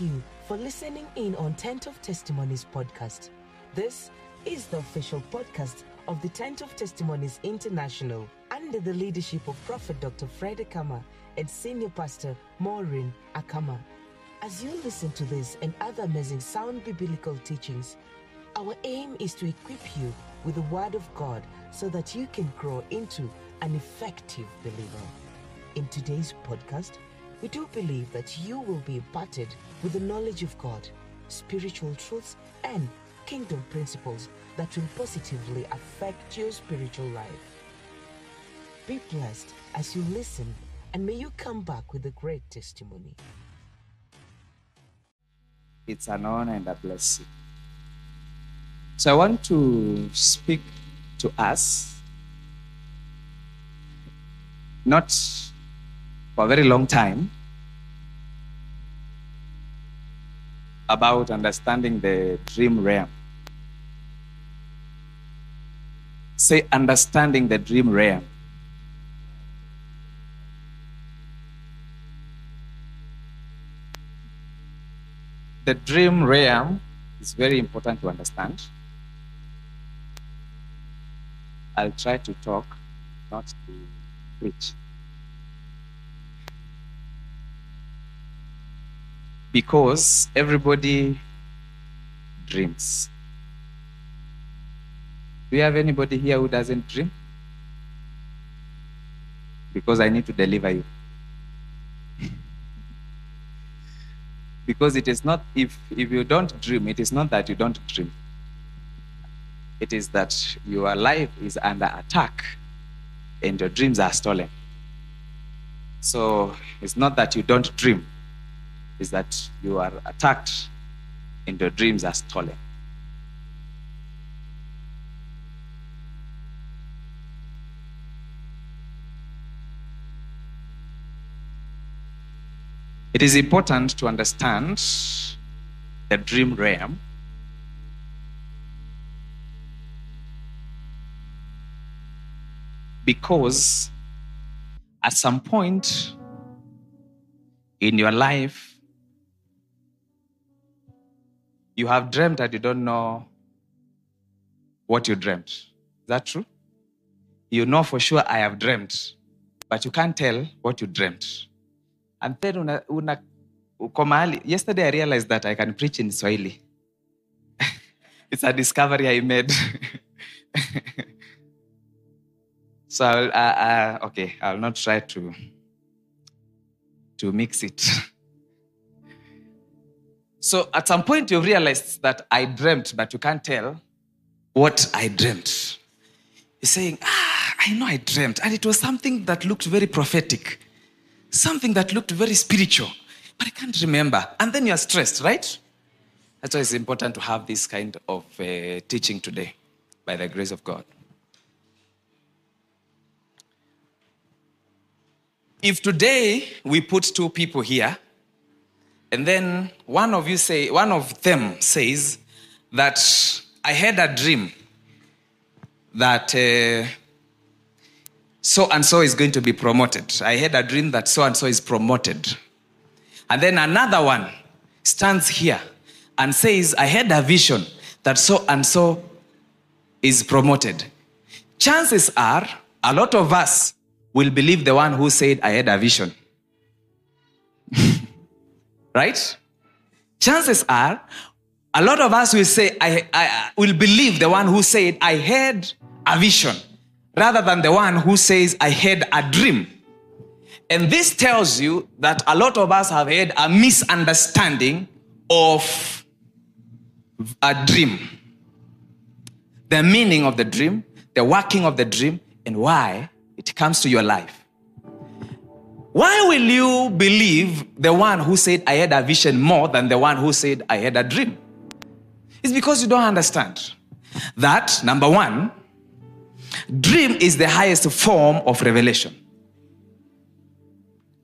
you for listening in on Tent of Testimonies podcast. This is the official podcast of the Tent of Testimonies International under the leadership of Prophet Dr. Fred Akama and Senior Pastor Maureen Akama. As you listen to this and other amazing sound biblical teachings, our aim is to equip you with the Word of God so that you can grow into an effective believer. In today's podcast, we do believe that you will be imparted with the knowledge of God, spiritual truths, and kingdom principles that will positively affect your spiritual life. Be blessed as you listen, and may you come back with a great testimony. It's an honor and a blessing. So I want to speak to us, not for a very long time, about understanding the dream realm. Say, understanding the dream realm. The dream realm is very important to understand. I'll try to talk, not to preach. Because everybody dreams. Do you have anybody here who doesn't dream? Because I need to deliver you. because it is not if if you don't dream it is not that you don't dream it is that your life is under attack and your dreams are stolen so it's not that you don't dream it's that you are attacked and your dreams are stolen. It is important to understand the dream realm. Because at some point in your life, you have dreamt that you don't know what you dreamt. Is that true? You know for sure I have dreamt, but you can't tell what you dreamt. And then una, una, uko. Yesterday I realized that I can preach in Swahili. it's a discovery I made. so I'll, uh, uh, okay, I'll not try to to mix it. so at some point you realized that I dreamt, but you can't tell what I dreamt. You're saying, ah, I know I dreamt, and it was something that looked very prophetic something that looked very spiritual, but I can't remember. And then you're stressed, right? That's why it's important to have this kind of uh, teaching today by the grace of God. If today we put two people here, and then one of you say, one of them says that I had a dream that uh, so and so is going to be promoted. I had a dream that so and so is promoted. And then another one stands here and says, I had a vision that so and so is promoted. Chances are a lot of us will believe the one who said, I had a vision. right? Chances are a lot of us will say, I, I will believe the one who said, I had a vision rather than the one who says, I had a dream. And this tells you that a lot of us have had a misunderstanding of a dream. The meaning of the dream, the working of the dream, and why it comes to your life. Why will you believe the one who said, I had a vision more than the one who said, I had a dream? It's because you don't understand that, number one, Dream is the highest form of revelation.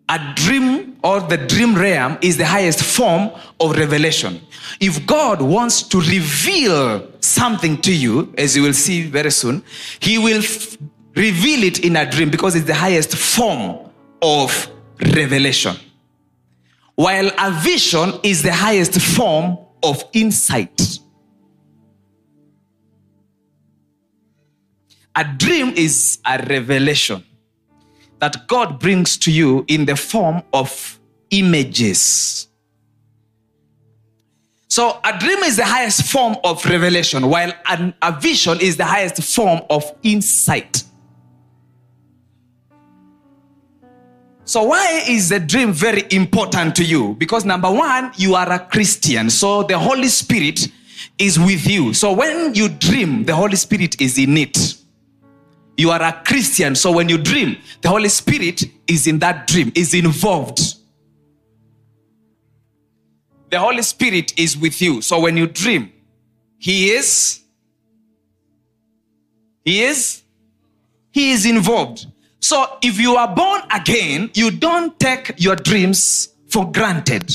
A dream or the dream realm is the highest form of revelation. If God wants to reveal something to you, as you will see very soon, He will f- reveal it in a dream because it's the highest form of revelation. while a vision is the highest form of insight. A dream is a revelation that God brings to you in the form of images. So, a dream is the highest form of revelation, while an, a vision is the highest form of insight. So, why is the dream very important to you? Because number one, you are a Christian, so the Holy Spirit is with you. So, when you dream, the Holy Spirit is in it. You are a Christian, so when you dream, the Holy Spirit is in that dream, is involved. The Holy Spirit is with you. So when you dream, He is, He is, He is involved. So if you are born again, you don't take your dreams for granted.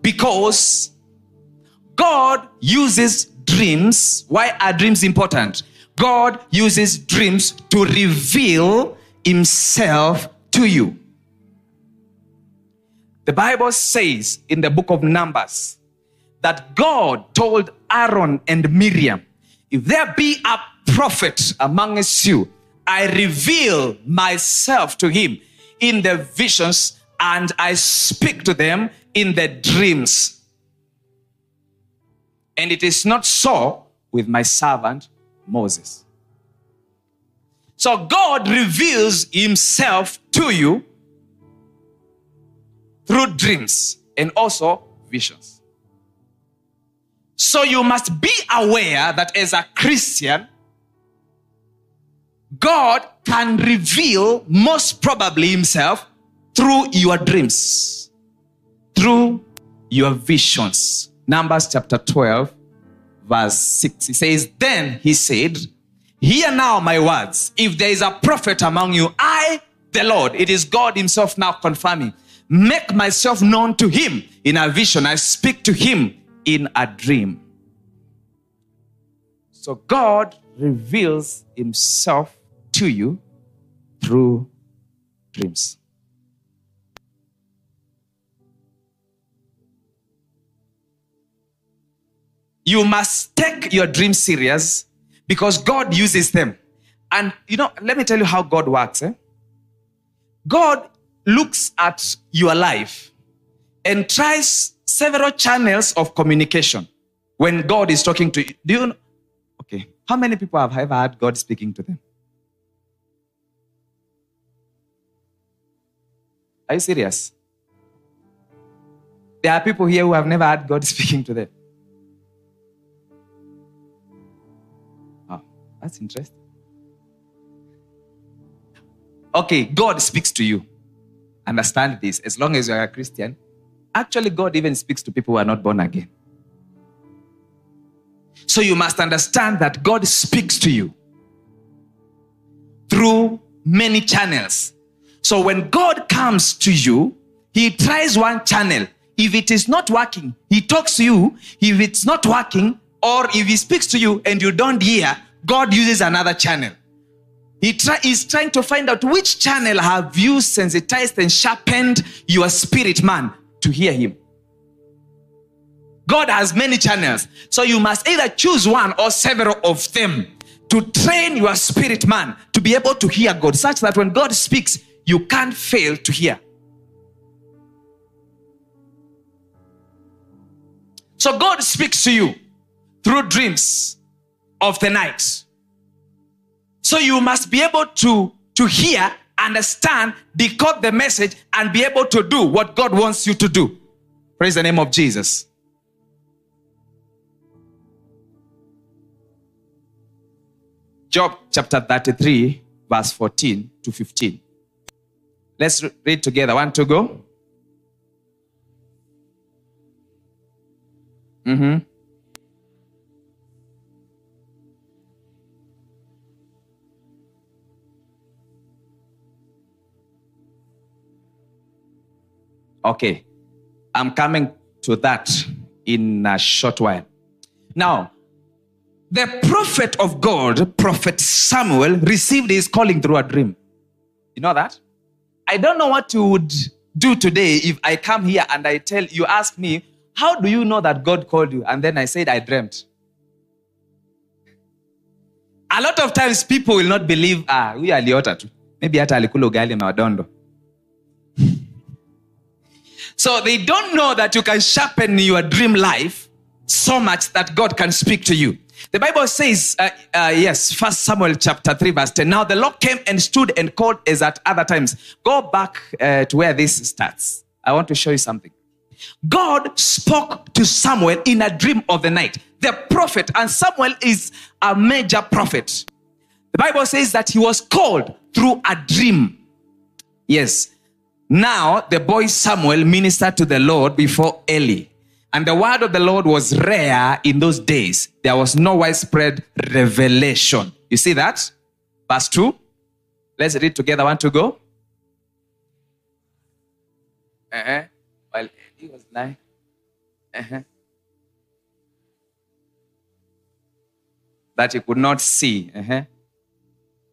Because God uses dreams. Why are dreams important? God uses dreams to reveal himself to you. The Bible says in the book of Numbers that God told Aaron and Miriam, if there be a prophet amongst you, I reveal myself to him in the visions and I speak to them in the dreams. And it is not so with my servant Moses. So God reveals himself to you through dreams and also visions. So you must be aware that as a Christian, God can reveal most probably himself through your dreams, through your visions. Numbers chapter 12, verse 6. He says, Then he said, Hear now my words. If there is a prophet among you, I, the Lord, it is God Himself now confirming, make myself known to Him in a vision. I speak to Him in a dream. So God reveals Himself to you through dreams. You must take your dreams serious because God uses them. And you know, let me tell you how God works. Eh? God looks at your life and tries several channels of communication when God is talking to you. Do you know? Okay. How many people have ever had God speaking to them? Are you serious? There are people here who have never had God speaking to them. Oh, that's interesting. Okay, God speaks to you. Understand this. As long as you are a Christian, actually, God even speaks to people who are not born again. So you must understand that God speaks to you through many channels. So when God comes to you, He tries one channel. If it is not working, He talks to you. If it's not working, or if He speaks to you and you don't hear, God uses another channel. He try, is trying to find out which channel have you sensitized and sharpened your spirit man to hear him. God has many channels. So you must either choose one or several of them to train your spirit man to be able to hear God, such that when God speaks, you can't fail to hear. So God speaks to you through dreams of the night. So you must be able to, to hear, understand, decode the message, and be able to do what God wants you to do. Praise the name of Jesus. Job chapter 33, verse 14 to 15. Let's read together. One two, go. Mm-hmm. Okay. I'm coming to that in a short while. Now, the prophet of God, Prophet Samuel, received his calling through a dream. You know that? I don't know what you would do today if I come here and I tell you, ask me, how do you know that God called you? And then I said, I dreamt. A lot of times people will not believe, ah, huyu aliota tu. Maybe hata alikula ugali na. So they don't know that you can sharpen your dream life so much that God can speak to you. The Bible says, uh, uh, yes, First Samuel chapter 3, verse 10. Now the Lord came and stood and called as at other times. Go back uh, to where this starts. I want to show you something. God spoke to Samuel in a dream of the night. The prophet, and Samuel is a major prophet. The Bible says that he was called through a dream. Yes. Now the boy Samuel ministered to the Lord before Eli. And the word of the Lord was rare in those days. There was no widespread revelation. You see that? Verse 2. Let's read together. One to go. Uh-huh. While he was lying. Uh-huh. That he could not see. Uh-huh.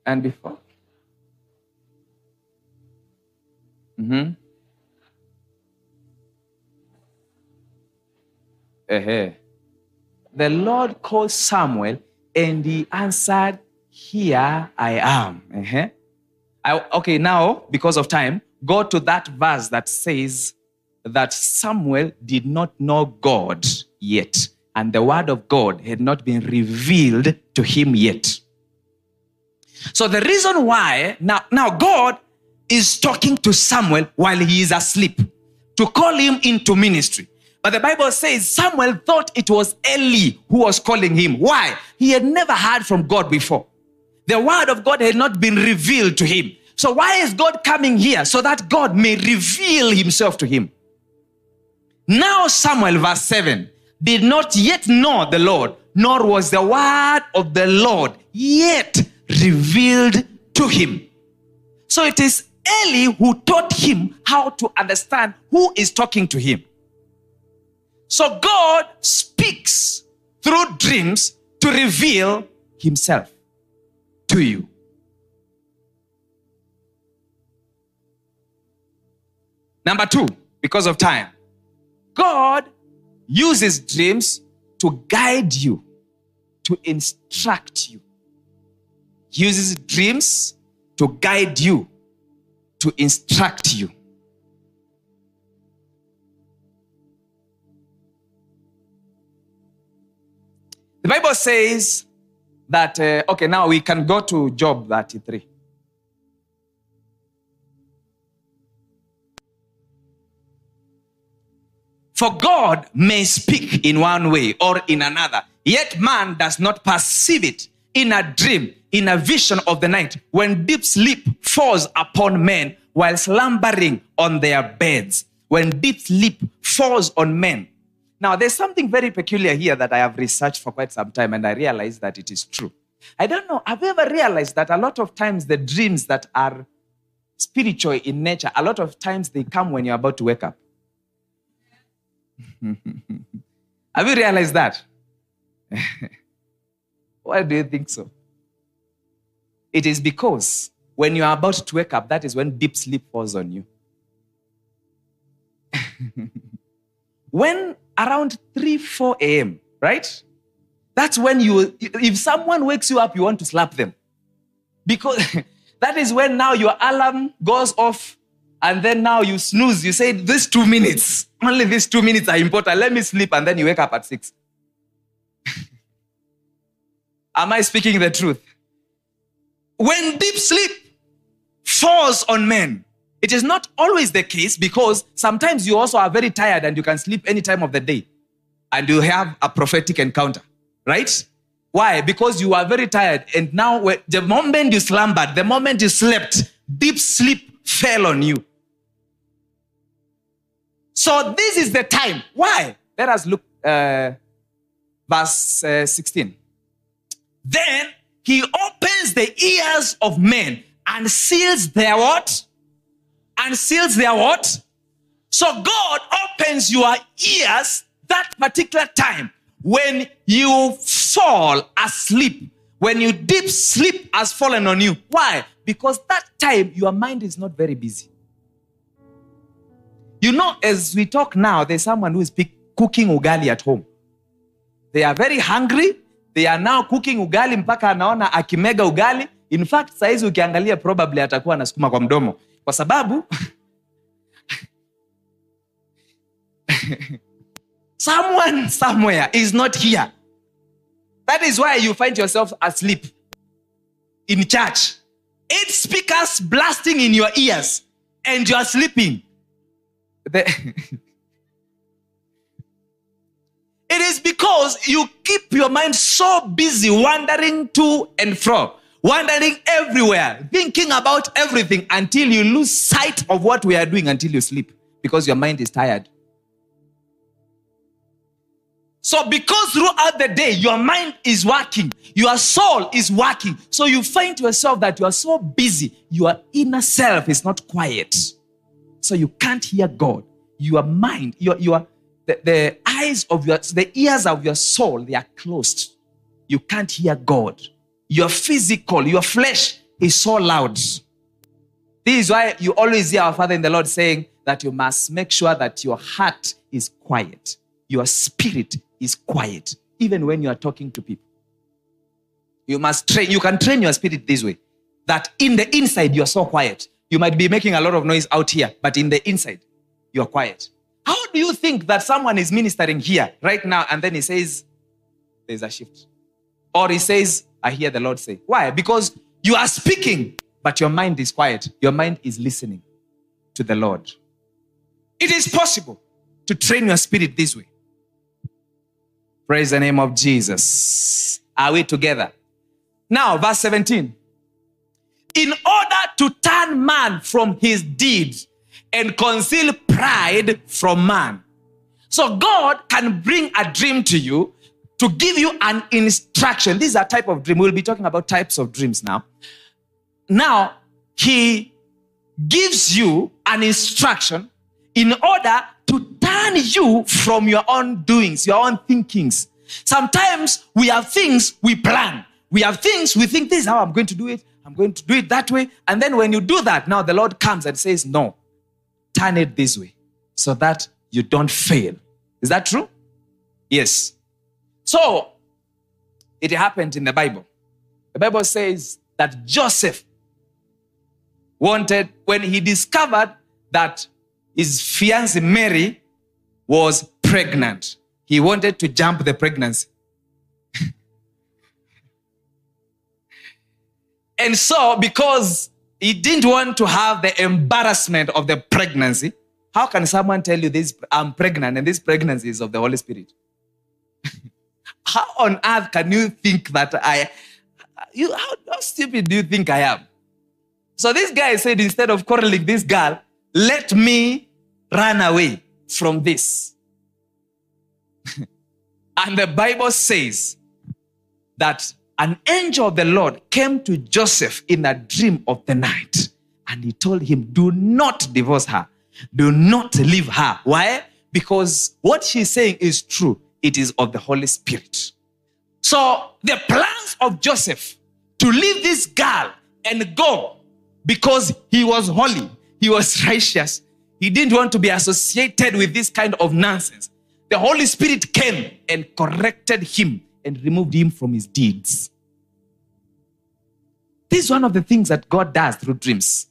And before. Mm-hmm. Uh-huh. The Lord called Samuel and he answered, Here I am. Uh-huh. I, okay, now, because of time, go to that verse that says that Samuel did not know God yet, and the word of God had not been revealed to him yet. So the reason why now, now God is talking to Samuel while he is asleep to call him into ministry. But the Bible says Samuel thought it was Eli who was calling him. Why? He had never heard from God before. The word of God had not been revealed to him. So why is God coming here? So that God may reveal himself to him. Now Samuel, verse 7, did not yet know the Lord, nor was the word of the Lord yet revealed to him. So it is Eli who taught him how to understand who is talking to him. So God speaks through dreams to reveal himself to you. Number two, because of time, God uses dreams to guide you, to instruct you. He uses dreams to guide you, to instruct you. The Bible says that, uh, okay, now we can go to Job 33. For God may speak in one way or in another, yet man does not perceive it in a dream, in a vision of the night, when deep sleep falls upon men while slumbering on their beds. When deep sleep falls on men. Now, there's something very peculiar here that I have researched for quite some time, and I realize that it is true. I don't know, have you ever realized that a lot of times the dreams that are spiritual in nature, a lot of times they come when you're about to wake up? Have you realized that? Why do you think so? It is because when you are about to wake up, that is when deep sleep falls on you. when around 3, 4 a.m., right? That's when you, if someone wakes you up, you want to slap them. Because that is when now your alarm goes off and then now you snooze. You say, These two minutes, only these two minutes are important. Let me sleep. And then you wake up at six. Am I speaking the truth? When deep sleep falls on men, it is not always the case because sometimes you also are very tired and you can sleep any time of the day and you have a prophetic encounter, right? Why? Because you are very tired. And now, the moment you slumbered, the moment you slept, deep sleep fell on you. So this is the time. Why? Let us look uh, verse uh, 16. Then he opens the ears of men and seals their what? And seals their what? So God opens your ears that particular time when you fall asleep, when you deep sleep has fallen on you. Why? Because that time your mind is not very busy. know, as we talk now, there's someone who is pick, cooking ugali at home. They are very hungry. They are now cooking ugali mpaka anaona akimega ugali. In fact, saizi ukiangalia probably atakuwa anasukuma kwa mdomo kwa sababu someone somewhere is not here. That is why you find yourself asleep in church. Eight speakers blasting in your ears and you are sleeping. It is because you keep your mind so busy wandering to and fro, wandering everywhere, thinking about everything until you lose sight of what we are doing until you sleep because your mind is tired. So, because throughout the day your mind is working, your soul is working, so you find yourself that you are so busy, your inner self is not quiet. So, you can't hear God. Your mind, your, your, the, the eyes of your, the ears of your soul, they are closed. You can't hear God. Your physical, your flesh is so loud. This is why you always hear our Father in the Lord saying that you must make sure that your heart is quiet, your spirit is quiet, even when you are talking to people. You must train, you can train your spirit this way that in the inside you're so quiet. You might be making a lot of noise out here, but in the inside you're quiet. How do you think that someone is ministering here right now and then he says, There's a shift? Or he says, I hear the Lord say. Why? Because you are speaking, but your mind is quiet. Your mind is listening to the Lord. It is possible to train your spirit this way. Praise the name of Jesus. Are we together? Now, verse 17. In order to turn man from his deeds and conceal pride from man. So God can bring a dream to you to give you an instruction. These are type of dream. We'll be talking about types of dreams now. Now, he gives you an instruction in order to turn you from your own doings, your own thinkings. Sometimes we have things we plan. We have things we think this is how I'm going to do it. I'm going to do it that way. And then when you do that, now the Lord comes and says, No, turn it this way so that you don't fail. Is that true? Yes. So it happened in the Bible. The Bible says that Joseph wanted, when he discovered that his fiancée Mary was pregnant, he wanted to jump the pregnancy. and so, because he didn't want to have the embarrassment of the pregnancy, how can someone tell you this? I'm pregnant and this pregnancy is of the Holy Spirit? how on earth can you think that I, you, how, how stupid do you think I am? So this guy said, instead of quarreling this girl, let me run away from this. and the Bible says that an angel of the Lord came to Joseph in a dream of the night and he told him, Do not divorce her, do not leave her. Why? Because what she's saying is true, it is of the Holy Spirit. So the plans of Joseph to leave this girl and go because he was holy, he was righteous, he didn't want to be associated with this kind of nonsense. The Holy Spirit came and corrected him and removed him from his deeds. This is one of the things that God does through dreams.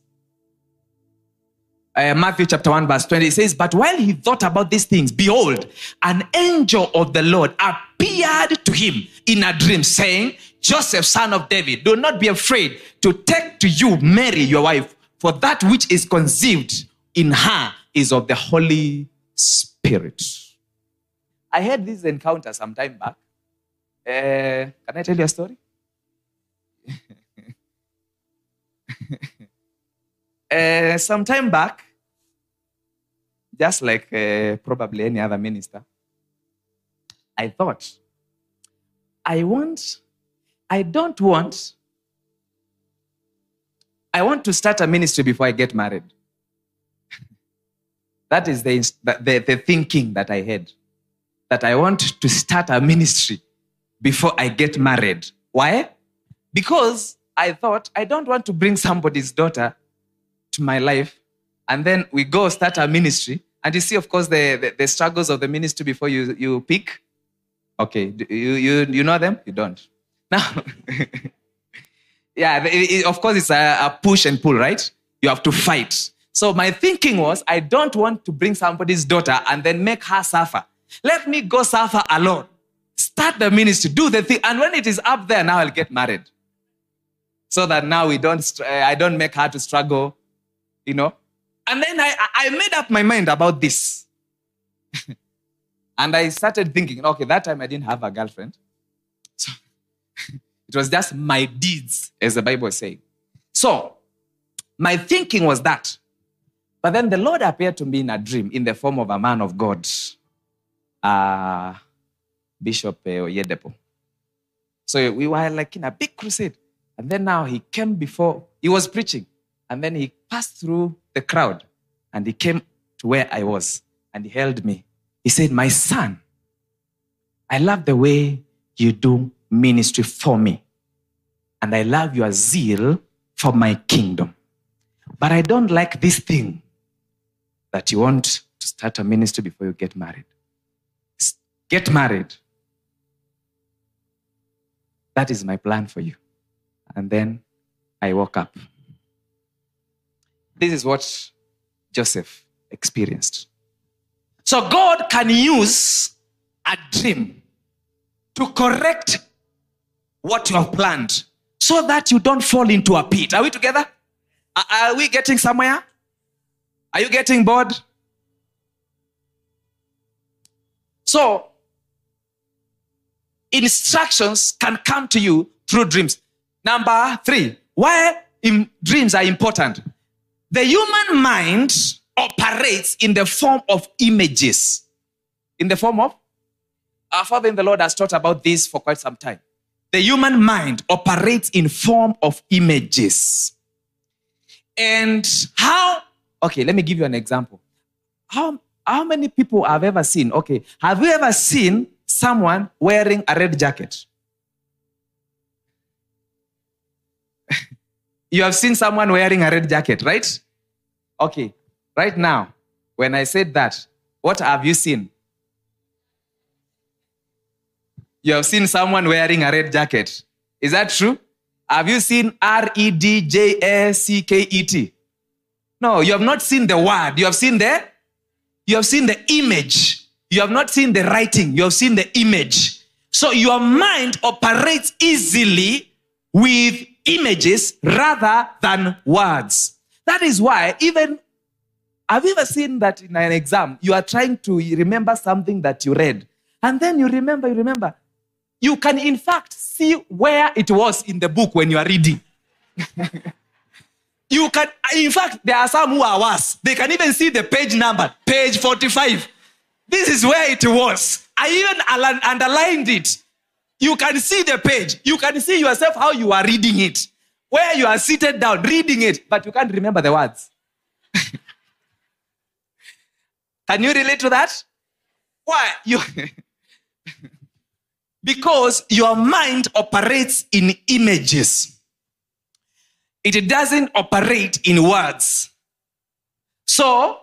Uh, Matthew chapter 1, verse 20 it says, But while he thought about these things, behold, an angel of the Lord appeared to him in a dream, saying, Joseph, son of David, do not be afraid to take to you Mary, your wife, for that which is conceived in her is of the Holy Spirit. I had this encounter some time back. Uh, can I tell you a story? uh, some time back, just like uh, probably any other minister, I thought, I want, I don't want, I want to start a ministry before I get married. that is the, the, the thinking that I had. That I want to start a ministry before I get married. Why? Because I thought I don't want to bring somebody's daughter to my life and then we go start our ministry And you see, of course, the, the, the struggles of the ministry before you, you pick. Okay, you, you, you know them? You don't. Now, yeah, it- it- of course, it's a, a push and pull, right? You have to fight. So my thinking was, I don't want to bring somebody's daughter and then make her suffer. Let me go suffer alone. Start the ministry, do the thing, and when it is up there, now I'll get married. So that now we don't, I don't make her to struggle, you know. And then I, I- made up my mind about this. and I started thinking, okay, that time I didn't have a girlfriend. So it was just my deeds, as the Bible is saying. So my thinking was that. But then the Lord appeared to me in a dream in the form of a man of God, uh, Bishop uh, Oyedepo. So we were like in a big crusade. And then now he came before, he was preaching. And then he passed through the crowd and he came to where I was and he held me. He said, My son, I love the way you do ministry for me. And I love your zeal for my kingdom. But I don't like this thing that you want to start a ministry before you get married. Get married. That is my plan for you. And then I woke up. This is what Joseph experienced. So God can use a dream to correct what you have planned so that you don't fall into a pit. Are we together? Are- we getting somewhere? Are you getting bored? So, instructions can come to you through dreams. Number three, why dreams are important. The human mind operates in the form of images. In the form of? Our Father in the Lord has taught about this for quite some time. The human mind operates in form of images. And how, okay, let me give you an example. How, how many people have ever seen, okay, have you ever seen someone wearing a red jacket? You have seen someone wearing a red jacket, right? Okay, right now, when I said that, what have you seen? You have seen someone wearing a red jacket. Is that true? Have you seen R E D J A C K E T? No, you have not seen the word. You have seen the you have seen the image. You have not seen the writing. You have seen the image. So your mind operates easily with images rather than words. That is why even have you ever seen that in an exam you are trying to remember something that you read? And then you remember you remember. You can in fact see where it was in the book when you are reading. You can in fact there are some who are worse. They can even see the page number page 45 this is where it was. I even underlined it you can see the page. You can see yourself how you are reading it. Where you are seated down reading it. But you can't remember the words. Can you relate to that? Why? You because your mind operates in images. It doesn't operate in words. So,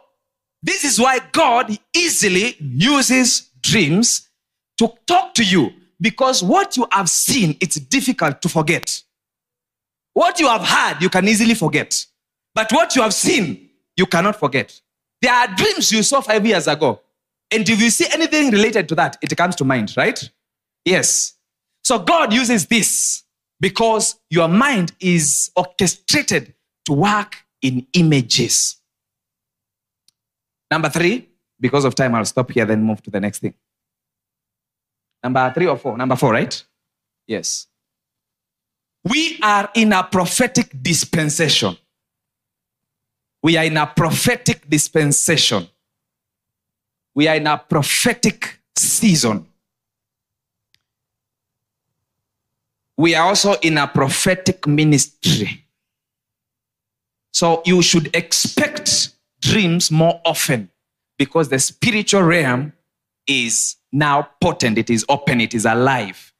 this is why God easily uses dreams to talk to you because what you have seen, it's difficult to forget. What you have heard, you can easily forget. But what you have seen, you cannot forget. There are dreams you saw five years ago. And if you see anything related to that, it comes to mind, right? Yes. So God uses this because your mind is orchestrated to work in images. Number three, because of time, I'll stop here, then move to the next thing. Number three or four? Number four, right? Yes. We are in a prophetic dispensation. We are in a prophetic dispensation. We are in a prophetic season. we are also in a prophetic ministry. So you should expect dreams more often because the spiritual realm is now potent, it is open, it is alive.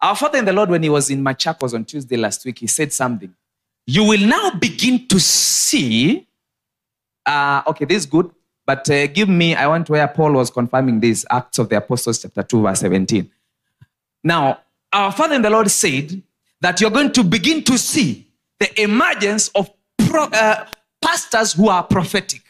Our Father in the Lord, when he was in Machakos on Tuesday last week, he said something. You will now begin to see, uh, okay, this is good. But uh, give me, I want where Paul was confirming this, Acts of the Apostles, chapter 2, verse 17. Now, our Father in the Lord said that you're going to begin to see the emergence of pro, uh, pastors who are prophetic,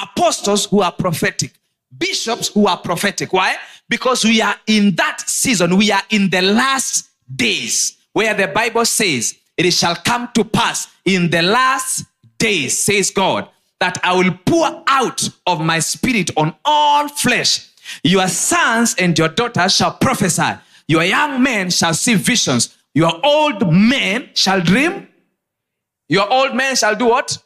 apostles who are prophetic, bishops who are prophetic. Why? Because we are in that season, we are in the last days where the Bible says, It shall come to pass in the last days, says God, that I will pour out of my spirit on all flesh. Your sons and your daughters shall prophesy. Your young men shall see visions. Your old men shall dream. Your old men shall do what?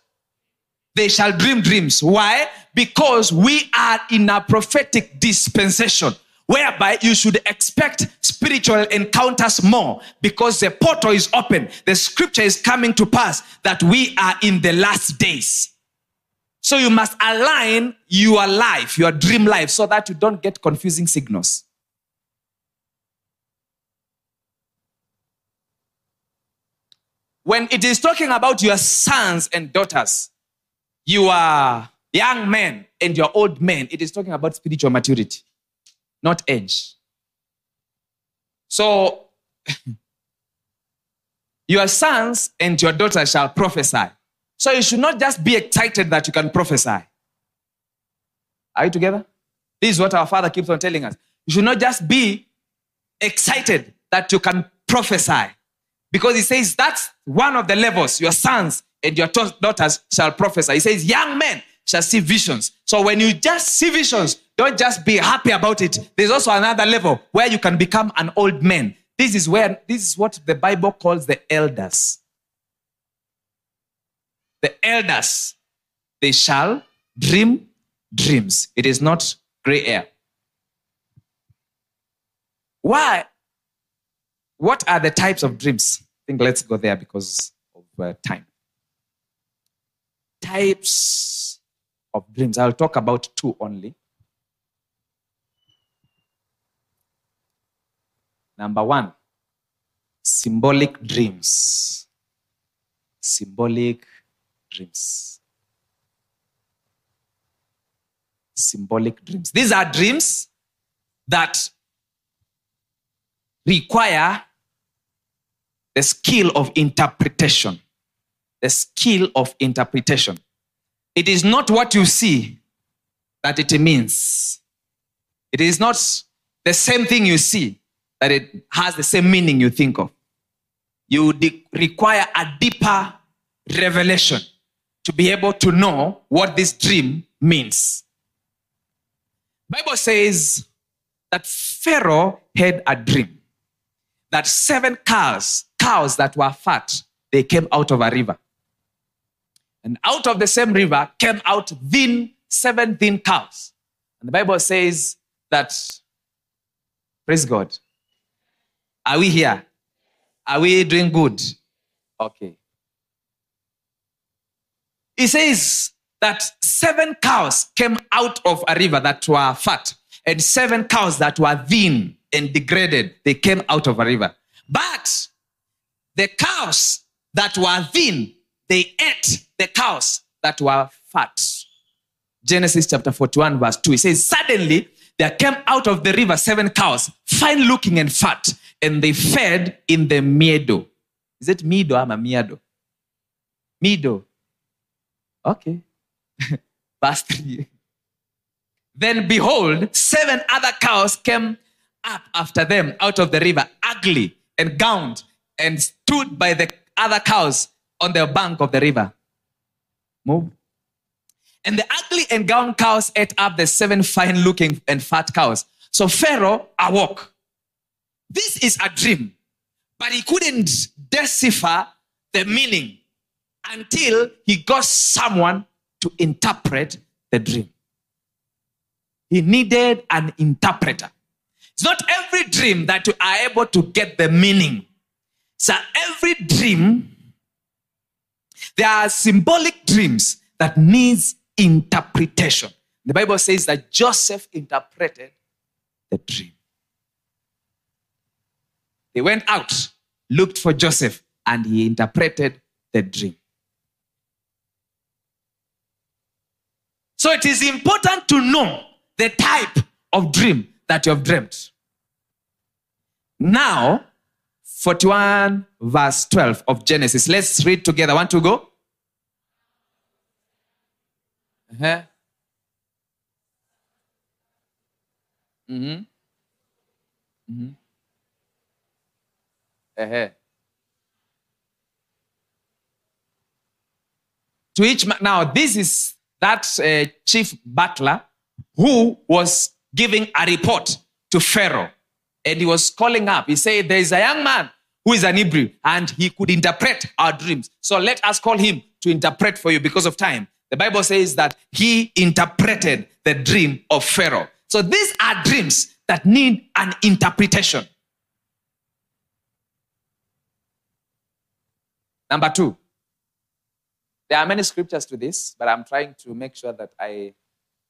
They shall dream dreams. Why? Because we are in a prophetic dispensation whereby you should expect spiritual encounters more because the portal is open. The scripture is coming to pass that we are in the last days. So you must align your life, your dream life, so that you don't get confusing signals. When it is talking about your sons and daughters, your young men and your old men, it is talking about spiritual maturity, not age. So, your sons and your daughters shall prophesy. So you should not just be excited that you can prophesy. Are you together? This is what our Father keeps on telling us. You should not just be excited that you can prophesy. Because He says that's one of the levels. Your sons and your daughters shall prophesy. He says, young men shall see visions. So when you just see visions, don't just be happy about it. There's also another level where you can become an old man. This is where, this is what the Bible calls the elders the elders, they shall dream dreams. It is not gray air. Why? What are the types of dreams? I think let's go there because of uh, time. Types of dreams. I'll talk about two only. Number one, symbolic dreams. Symbolic dreams. Symbolic dreams. These are dreams that require the skill of interpretation. The skill of interpretation. It is not what you see that it means. It is not the same thing you see that it has the same meaning you think of. You de- require a deeper revelation to be able to know what this dream means. Bible says that Pharaoh had a dream that seven cows, cows that were fat, they came out of a river. And out of the same river came out thin, seven thin cows. And the Bible says that, praise God. Are we here? Are we doing good? Okay. He says that seven cows came out of a river that were fat, and seven cows that were thin and degraded, they came out of a river. But the cows that were thin, they ate the cows that were fat. Genesis chapter 41, verse 2. It says, Suddenly there came out of the river seven cows, fine looking and fat, and they fed in the meadow. Is it meadow or a meadow? Meadow. Okay. Verse 3. Then behold, seven other cows came up after them out of the river, ugly and gowned, and stood by the other cows on the bank of the river. Move. And the ugly and gowned cows ate up the seven fine looking and fat cows. So Pharaoh awoke. This is a dream, but he couldn't decipher the meaning until he got someone to interpret the dream. He needed an interpreter. It's not every dream that you are able to get the meaning. So every dream, there are symbolic dreams that needs interpretation. The Bible says that Joseph interpreted the dream. They went out, looked for Joseph, and he interpreted the dream. So it is important to know the type of dream that you have dreamt. Now, 41 verse 12 of Genesis. Let's read together. Want to go? Uh-huh. Mm-hmm. Mm-hmm. Uh-huh. To each now, this is that uh, chief butler who was giving a report to Pharaoh. And he was calling up. He said, There is a young man who is an Hebrew and he could interpret our dreams. So let us call him to interpret for you because of time. The Bible says that he interpreted the dream of Pharaoh. So these are dreams that need an interpretation. Number two, there are many scriptures to this, but I'm trying to make sure that I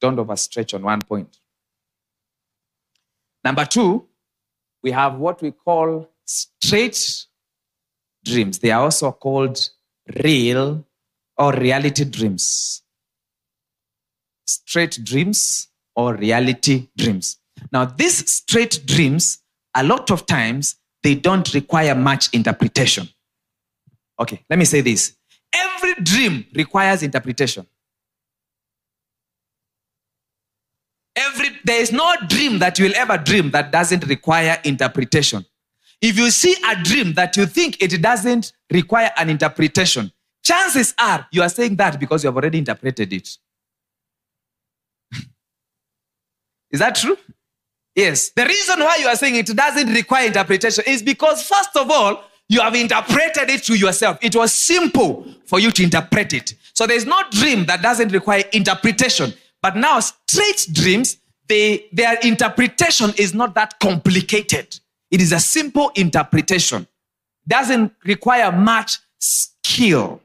don't overstretch on one point. Number two, we have what we call straight dreams. They are also called real or reality dreams. Straight dreams or reality dreams. Now, these straight dreams, a lot of times, they don't require much interpretation. Okay, let me say this. Every dream requires interpretation. Every there is no dream that you will ever dream that doesn't require interpretation. If you see a dream that you think it doesn't require an interpretation, chances are you are saying that because you have already interpreted it. is that true? Yes. The reason why you are saying it doesn't require interpretation is because, first of all, you have interpreted it to yourself. It was simple for you to interpret it. So there's no dream that doesn't require interpretation. But now, straight dreams, they, their interpretation is not that complicated. It is a simple interpretation. Doesn't require much skill.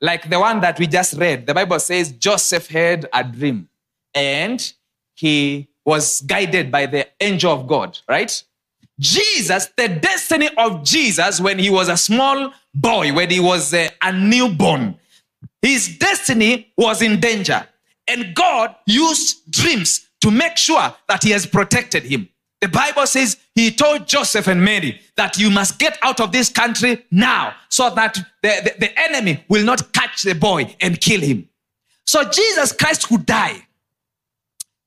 Like the one that we just read, the Bible says Joseph had a dream and he was guided by the angel of God, right? Jesus, the destiny of Jesus when he was a small boy, when he was a, a newborn, his destiny was in danger. And God used dreams to make sure that he has protected him. The Bible says he told Joseph and Mary that you must get out of this country now so that the, the, the, enemy will not catch the boy and kill him. So Jesus Christ could die.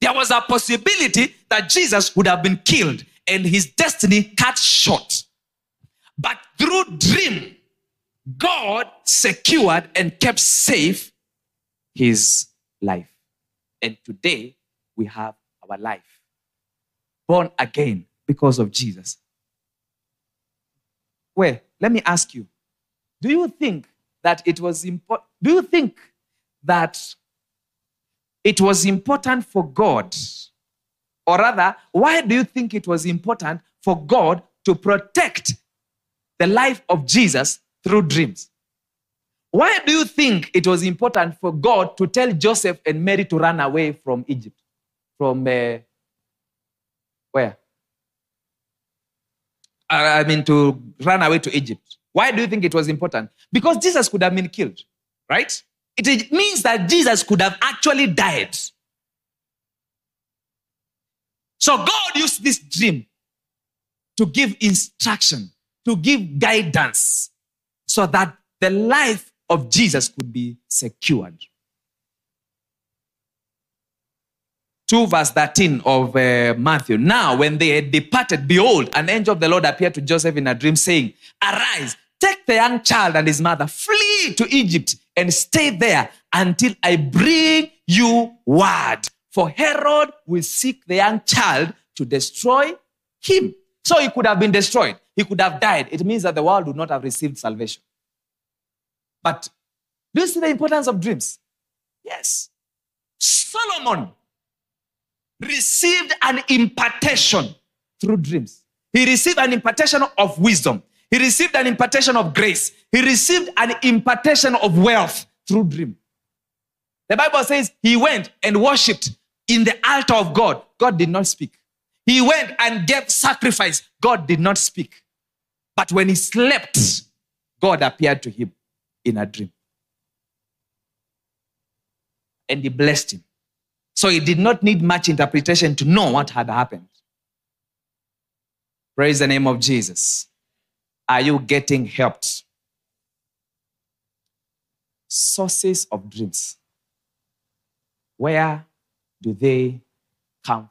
There was a possibility that Jesus would have been killed and his destiny cut short. But through dream, God secured and kept safe his life. And today we have our life born again because of Jesus. Well, let me ask you do you think that it was important? Do you think that it was important for God, or rather, why do you think it was important for God to protect the life of Jesus through dreams? Why do you think it was important for God to tell Joseph and Mary to run away from Egypt? From uh, where? I mean, to run away to Egypt. Why do you think it was important? Because Jesus could have been killed, right? It means that Jesus could have actually died. So God used this dream to give instruction, to give guidance, so that the life of Jesus could be secured. 2 verse 13 of uh, Matthew. Now, when they had departed, behold, an angel of the Lord appeared to Joseph in a dream, saying, Arise, take the young child and his mother, flee to Egypt and stay there until I bring you word. For Herod will seek the young child to destroy him. So he could have been destroyed. He could have died. It means that the world would not have received salvation. But do you see the importance of dreams? Yes. Solomon received an impartation through dreams. He received an impartation of wisdom. He received an impartation of grace. He received an impartation of wealth through dream. The Bible says he went and worshipped in the altar of God. God did not speak. He went and gave sacrifice. God did not speak. But when he slept, God appeared to him. in a dream. And he blessed him. So he did not need much interpretation to know what had happened. Praise the name of Jesus. Are you getting helped? Sources of dreams. Where do they come?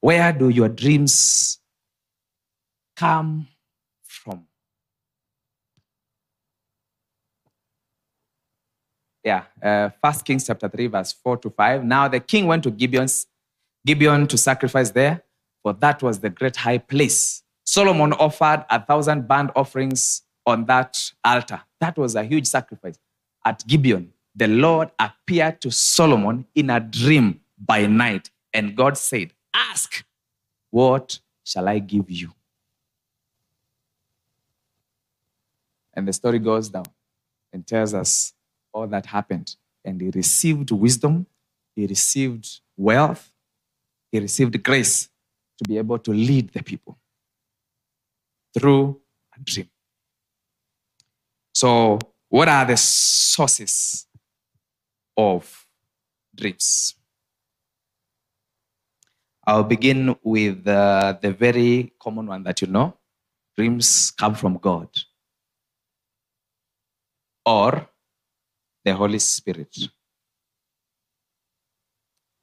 Where do your dreams come from? Yeah, uh, Kings chapter 3, verse 4 to 5. Now the king went to Gibeon's, Gibeon to sacrifice there, for that was the great high place. Solomon offered a thousand burnt offerings on that altar. That was a huge sacrifice. At Gibeon, the Lord appeared to Solomon in a dream by night, and God said, Ask, what shall I give you? And the story goes down and tells us all that happened. And he received wisdom, he received wealth, he received grace to be able to lead the people through a dream. So, what are the sources of dreams? I'll begin with uh, the very common one that you know dreams come from God or the Holy Spirit.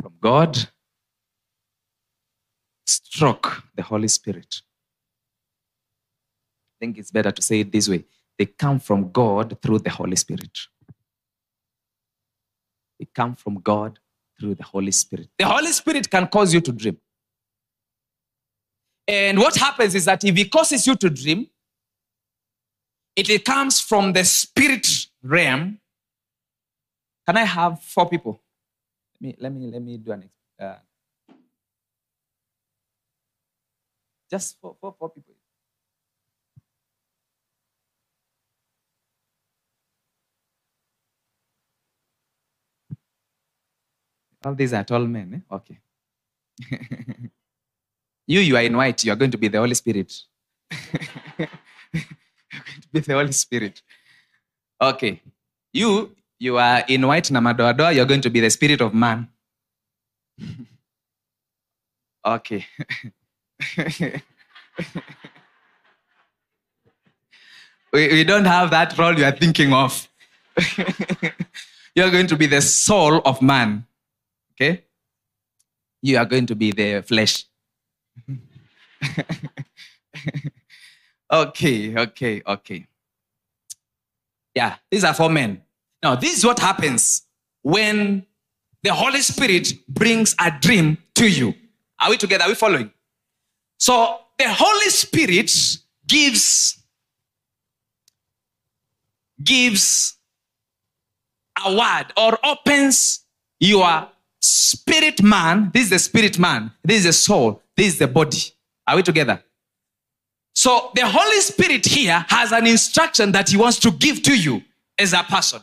From God, stroke the Holy Spirit. I think it's better to say it this way they come from God through the Holy Spirit. They come from God through the Holy Spirit. The Holy Spirit can cause you to dream. And what happens is that if He causes you to dream, it comes from the spirit realm. Can I have four people? Let me let me let me do an uh, just four, four, four people. All these are tall men. Eh? Okay. you, you are in white. You are going to be the Holy Spirit. You're going to be the Holy Spirit. Okay. You, you are in white namadoadoa. You're going to be the spirit of man. okay. we, we don't have that role you are thinking of. You're going to be the soul of man. Okay? You are going to be the flesh. okay, okay, okay. Yeah, these are for men. Now, this is what happens when the Holy Spirit brings a dream to you. Are we together? Are we following? So, the Holy Spirit gives gives a word or opens your spirit man. This is the spirit man. This is the soul. This is the body. Are we together? So the Holy Spirit here has an instruction that he wants to give to you as a person.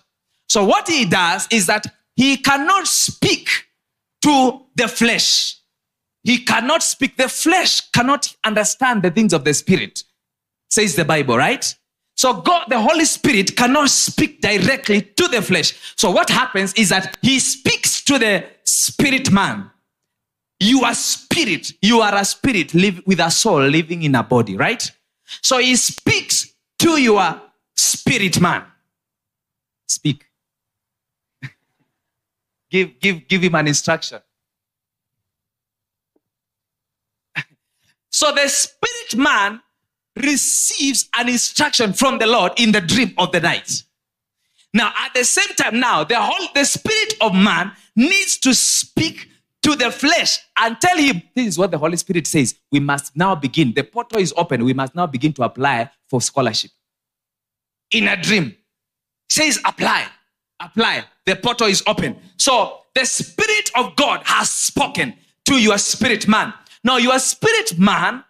So what he does is that he cannot speak to the flesh. He cannot speak. The flesh cannot understand the things of the spirit, says the Bible, right? So God, the Holy Spirit cannot speak directly to the flesh. So what happens is that he speaks to the spirit man. You are spirit. You are a spirit live with a soul living in a body, right? So he speaks to your spirit man. Speak. give, give, give him an instruction. so the spirit man receives an instruction from the Lord in the dream of the night. Now, at the same time, now the whole the spirit of man needs to speak to the flesh and tell him this is what the Holy Spirit says. We must now begin. The portal is open. We must now begin to apply for scholarship. In a dream, says apply, apply. The portal is open. So the Spirit of God has spoken to your spirit man. Now, your spirit man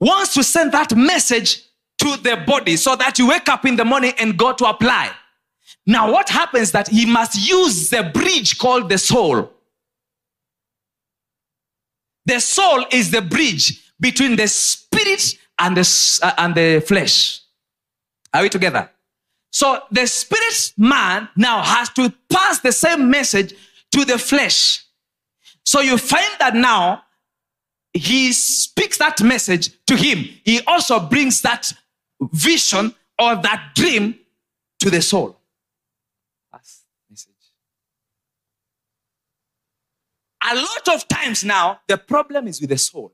wants to send that message to the body so that you wake up in the morning and go to apply. Now, what happens that he must use the bridge called the soul. The soul is the bridge between the spirit and the, uh, and the flesh. Are we together? So the spirit man now has to pass the same message to the flesh. So you find that now he speaks that message to him. He also brings that vision or that dream to the soul. That's message. A lot of times now, the problem is with the soul.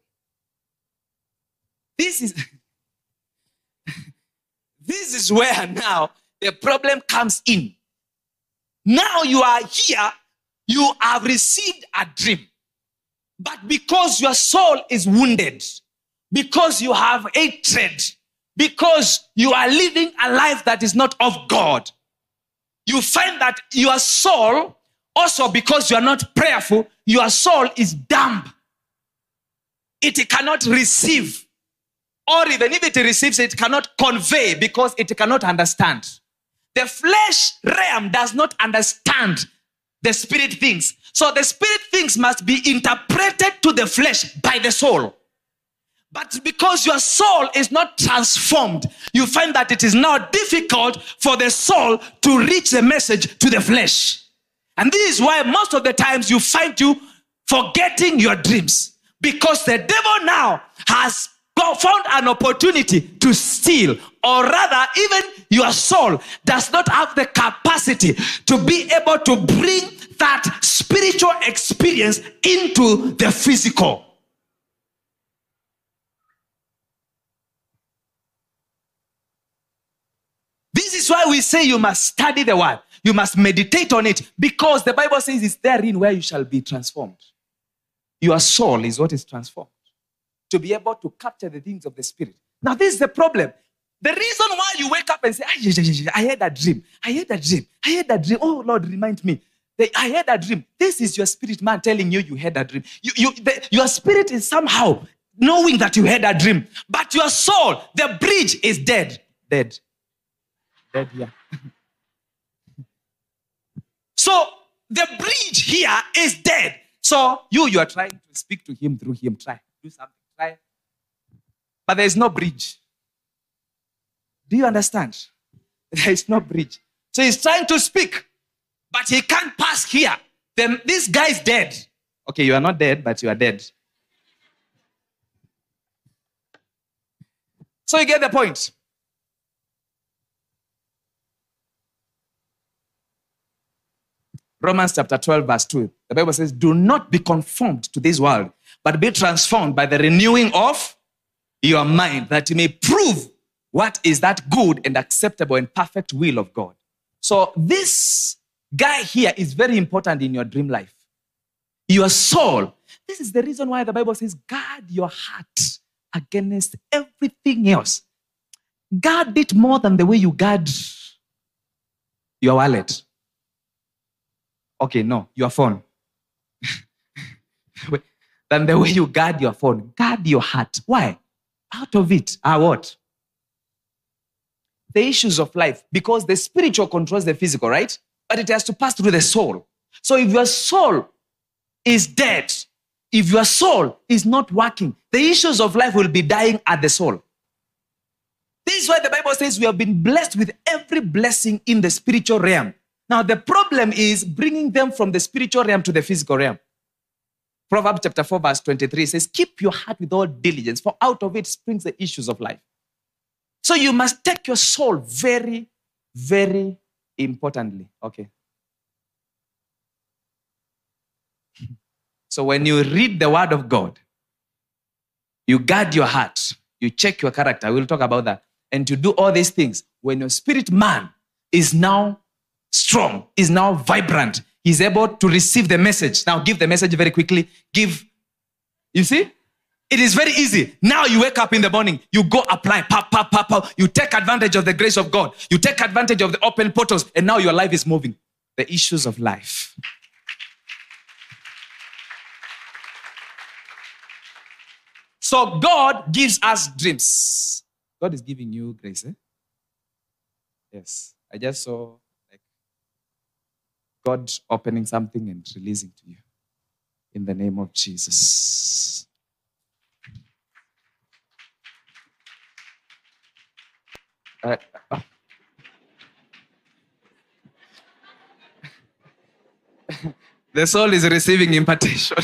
This is this is where now the problem comes in. Now you are here, you have received a dream. But because your soul is wounded, because you have hatred, because you are living a life that is not of God, you find that your soul, also because you are not prayerful, your soul is dumb. It cannot receive. Or even if it receives, it cannot convey because it cannot understand. The flesh realm does not understand the spirit things. So the spirit things must be interpreted to the flesh by the soul. But because your soul is not transformed, you find that it is now difficult for the soul to reach the message to the flesh. And this is why most of the times you find you forgetting your dreams because the devil now has found an opportunity to steal, or rather, even your soul does not have the capacity to be able to bring that spiritual experience into the physical. This is why we say you must study the word. You must meditate on it because the Bible says it's therein where you shall be transformed. Your soul is what is transformed to be able to capture the things of the spirit. Now, this is the problem. The reason why you wake up and say, I had a dream, I had a dream, I had a dream. Oh, Lord, remind me. I had a dream. This is your spirit man telling you you had a dream. You, you, the, your spirit is somehow knowing that you had a dream, but your soul, the bridge is dead. Dead. Dead, yeah. so the bridge here is dead. So you, you are trying to speak to him through him. Try. Do something. Try. But there is no bridge. Do you understand? There is no bridge. So he's trying to speak but he can't pass here. Then this guy is dead. Okay, you are not dead, but you are dead. So you get the point. Romans chapter 12, verse 2. The Bible says, Do not be conformed to this world, but be transformed by the renewing of your mind, that you may prove what is that good and acceptable and perfect will of God. So, this guy here is very important in your dream life. Your soul. This is the reason why the Bible says, guard your heart against everything else. Guard it more than the way you guard your wallet. Okay, no, your phone. than the way you guard your phone. Guard your heart. Why? Out of it are what? The issues of life. Because the spiritual controls the physical, right? but it has to pass through the soul. So if your soul is dead, if your soul is not working, the issues of life will be dying at the soul. This is why the Bible says we have been blessed with every blessing in the spiritual realm. Now, the problem is bringing them from the spiritual realm to the physical realm. Proverbs chapter 4, verse 23 says, Keep your heart with all diligence, for out of it springs the issues of life. So you must take your soul very, very importantly. Okay. So when you read the word of God, you guard your heart, you check your character. We'll talk about that. And to do all these things, when your spirit man is now strong, is now vibrant, he's able to receive the message. Now, give the message very quickly. Give, you see? It is very easy. Now you wake up in the morning, you go apply, pop, pop, pop, pop. You take advantage of the grace of God. You take advantage of the open portals, and now your life is moving. The issues of life. So God gives us dreams. God is giving you grace. Eh? Yes. I just saw God opening something and releasing to you. In the name of Jesus. Uh, the soul is receiving impartation.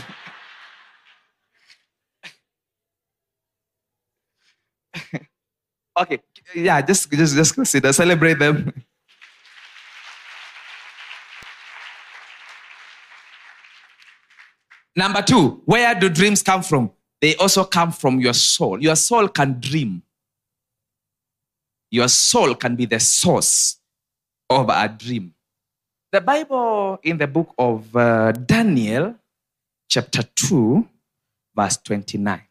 okay, yeah, just just just consider, celebrate them. Number two, where do dreams come from? They also come from your soul. Your soul can dream. Your soul can be the source of a dream. The Bible in the book of uh, Daniel, chapter 2, verse 29.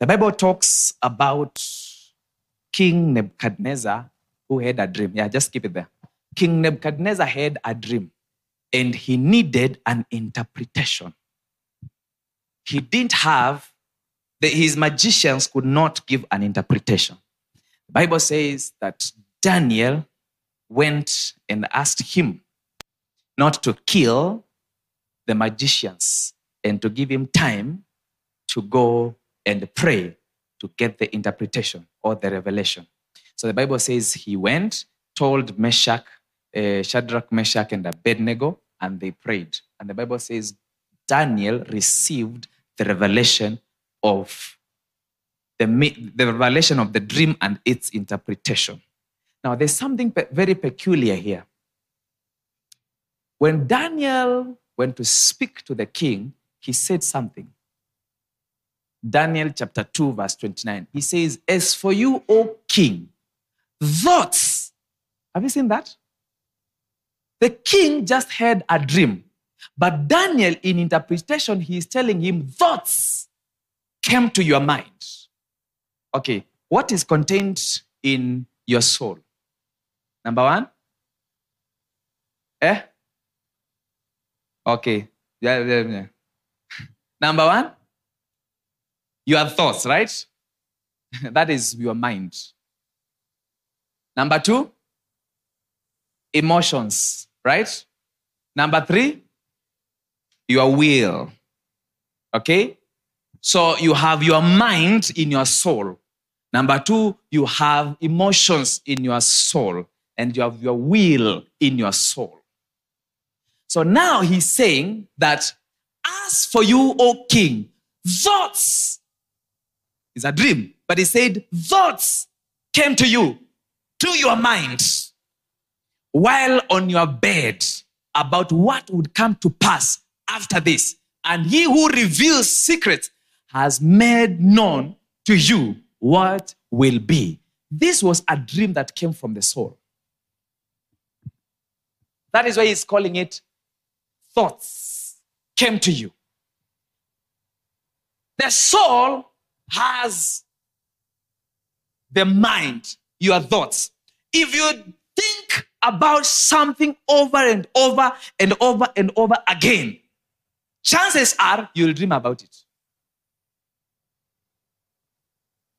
The Bible talks about King Nebuchadnezzar who had a dream. Yeah, just keep it there. King Nebuchadnezzar had a dream and he needed an interpretation. He didn't have, the, his magicians could not give an interpretation. The Bible says that Daniel went and asked him not to kill the magicians and to give him time to go and pray to get the interpretation or the revelation. So the Bible says he went, told Meshach, uh, Shadrach, Meshach, and Abednego, and they prayed. And the Bible says Daniel received the revelation of the, the revelation of the dream and its interpretation. Now, there's something pe- very peculiar here. When Daniel went to speak to the king, he said something. Daniel chapter 2, verse 29. He says, As for you, O king, thoughts. Have you seen that? The king just had a dream. But Daniel, in interpretation, he is telling him, Thoughts came to your mind. Okay, what is contained in your soul? Number one? Eh? Okay. Yeah, yeah, yeah. Number one? Your thoughts, right? that is your mind. Number two? Emotions, right? Number three? Your will. Okay? So you have your mind in your soul. Number two, you have emotions in your soul and you have your will in your soul. So now he's saying that as for you, O king, thoughts is a dream, but he said thoughts came to you, to your mind, while on your bed about what would come to pass after this. And he who reveals secrets has made known to you what will be. This was a dream that came from the soul. That is why he's calling it thoughts came to you. The soul has the mind, your thoughts. If you think about something over and over and over and over again, chances are you'll dream about it.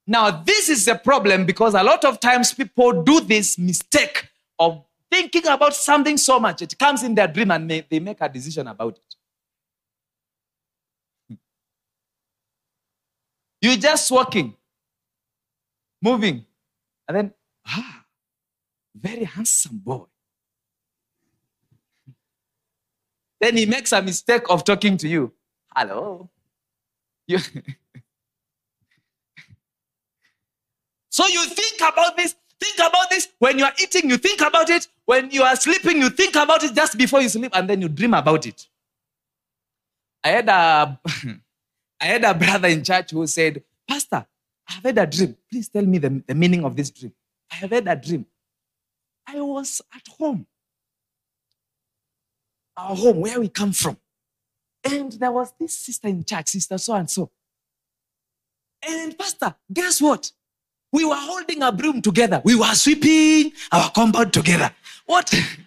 Now, this is a problem because a lot of times people do this mistake of thinking about something so much, it comes in their dream and they make a decision about it. You're just walking, moving, and then, ah, very handsome boy. Then he makes a mistake of talking to you. Hello. You so you think about this, think about this. When you are eating, you think about it. When you are sleeping, you think about it just before you sleep, and then you dream about it. I had a I had a brother in church who said, Pastor, I have had a dream. Please tell me the, the meaning of this dream. I have had a dream. I was at home, our home, where we come from. And there was this sister in church, sister so and so. And Pastor, guess what? We were holding a broom together. We were sweeping our compound together. What?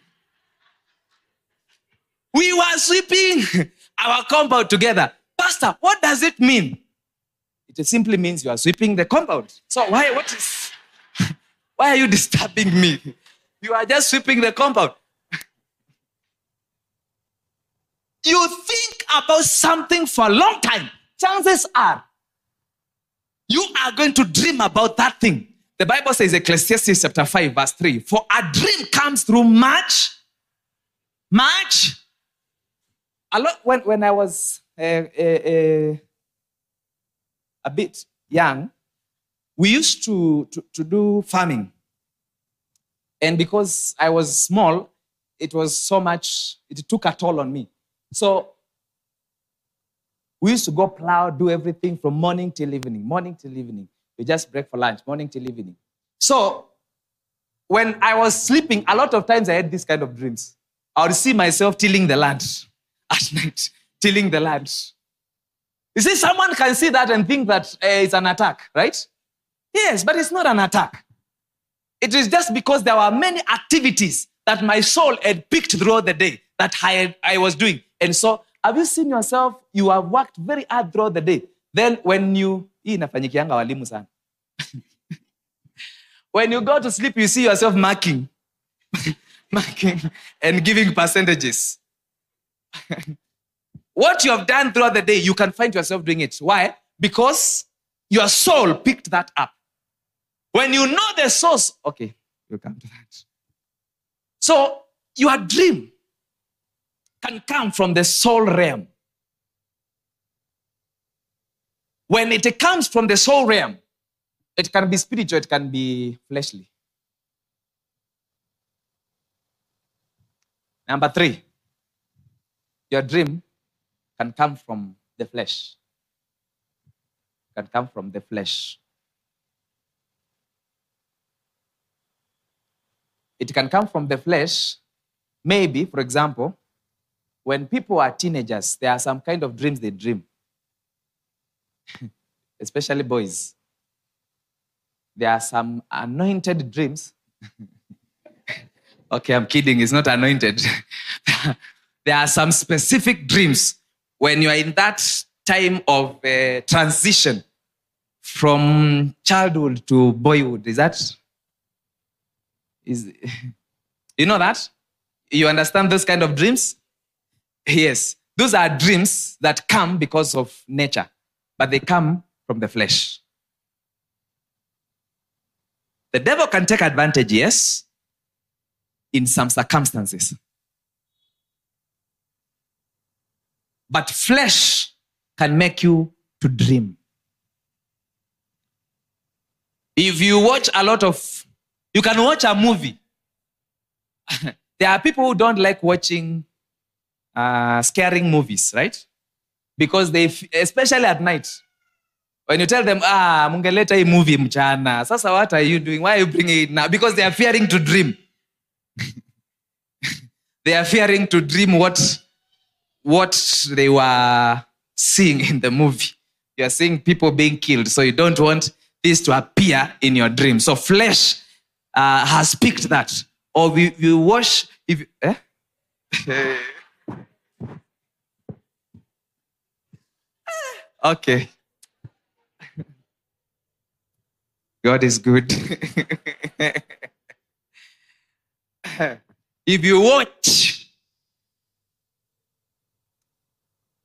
we were sweeping our compound together. Pastor, what does it mean? It simply means you are sweeping the compound. So why what is why are you disturbing me? You are just sweeping the compound. You think about something for a long time. Chances are you are going to dream about that thing. The Bible says, Ecclesiastes chapter 5, verse 3 For a dream comes through much, much. A lot, when, when I was uh, uh, uh, a bit young, we used to, to, to do farming. And because I was small, it was so much, it took a toll on me. So we used to go plow, do everything from morning till evening, morning till evening. We just break for lunch, morning till evening. So when I was sleeping, a lot of times I had this kind of dreams. I would see myself tilling the land at night, tilling the land. You see, someone can see that and think that uh, it's an attack, right? Yes, but it's not an attack. It is just because there were many activities that my soul had picked throughout the day that I, had, I was doing. And so, have you seen yourself? You have worked very hard throughout the day. Then, when you, when you go to sleep, you see yourself marking, marking, and giving percentages. what you have done throughout the day, you can find yourself doing it. Why? Because your soul picked that up. When you know the source, okay, you'll come to that. So your dream can come from the soul realm. When it comes from the soul realm, it can be spiritual, it can be fleshly. Number three, your dream can come from the flesh. Can come from the flesh. It can come from the flesh. Maybe, for example, when people are teenagers, there are some kind of dreams they dream, especially boys. There are some anointed dreams. okay, I'm kidding, it's not anointed. there are some specific dreams when you are in that time of uh, transition from childhood to boyhood. Is that is you know that? You understand those kind of dreams? Yes. Those are dreams that come because of nature, but they come from the flesh. The devil can take advantage, yes, in some circumstances. But flesh can make you to dream. If you watch a lot of you can watch a movie. there are people who don't like watching uh, scaring movies, right? Because they, especially at night, when you tell them, ah, mungeleta hii movie mchana. Sasa, what are you doing? Why are you bringing it now? Because they are fearing to dream. they are fearing to dream what, what they were seeing in the movie. You are seeing people being killed, so you don't want this to appear in your dream. So flesh uh, has picked that. Or we, we wash, if, eh? okay. God is good. if you watch,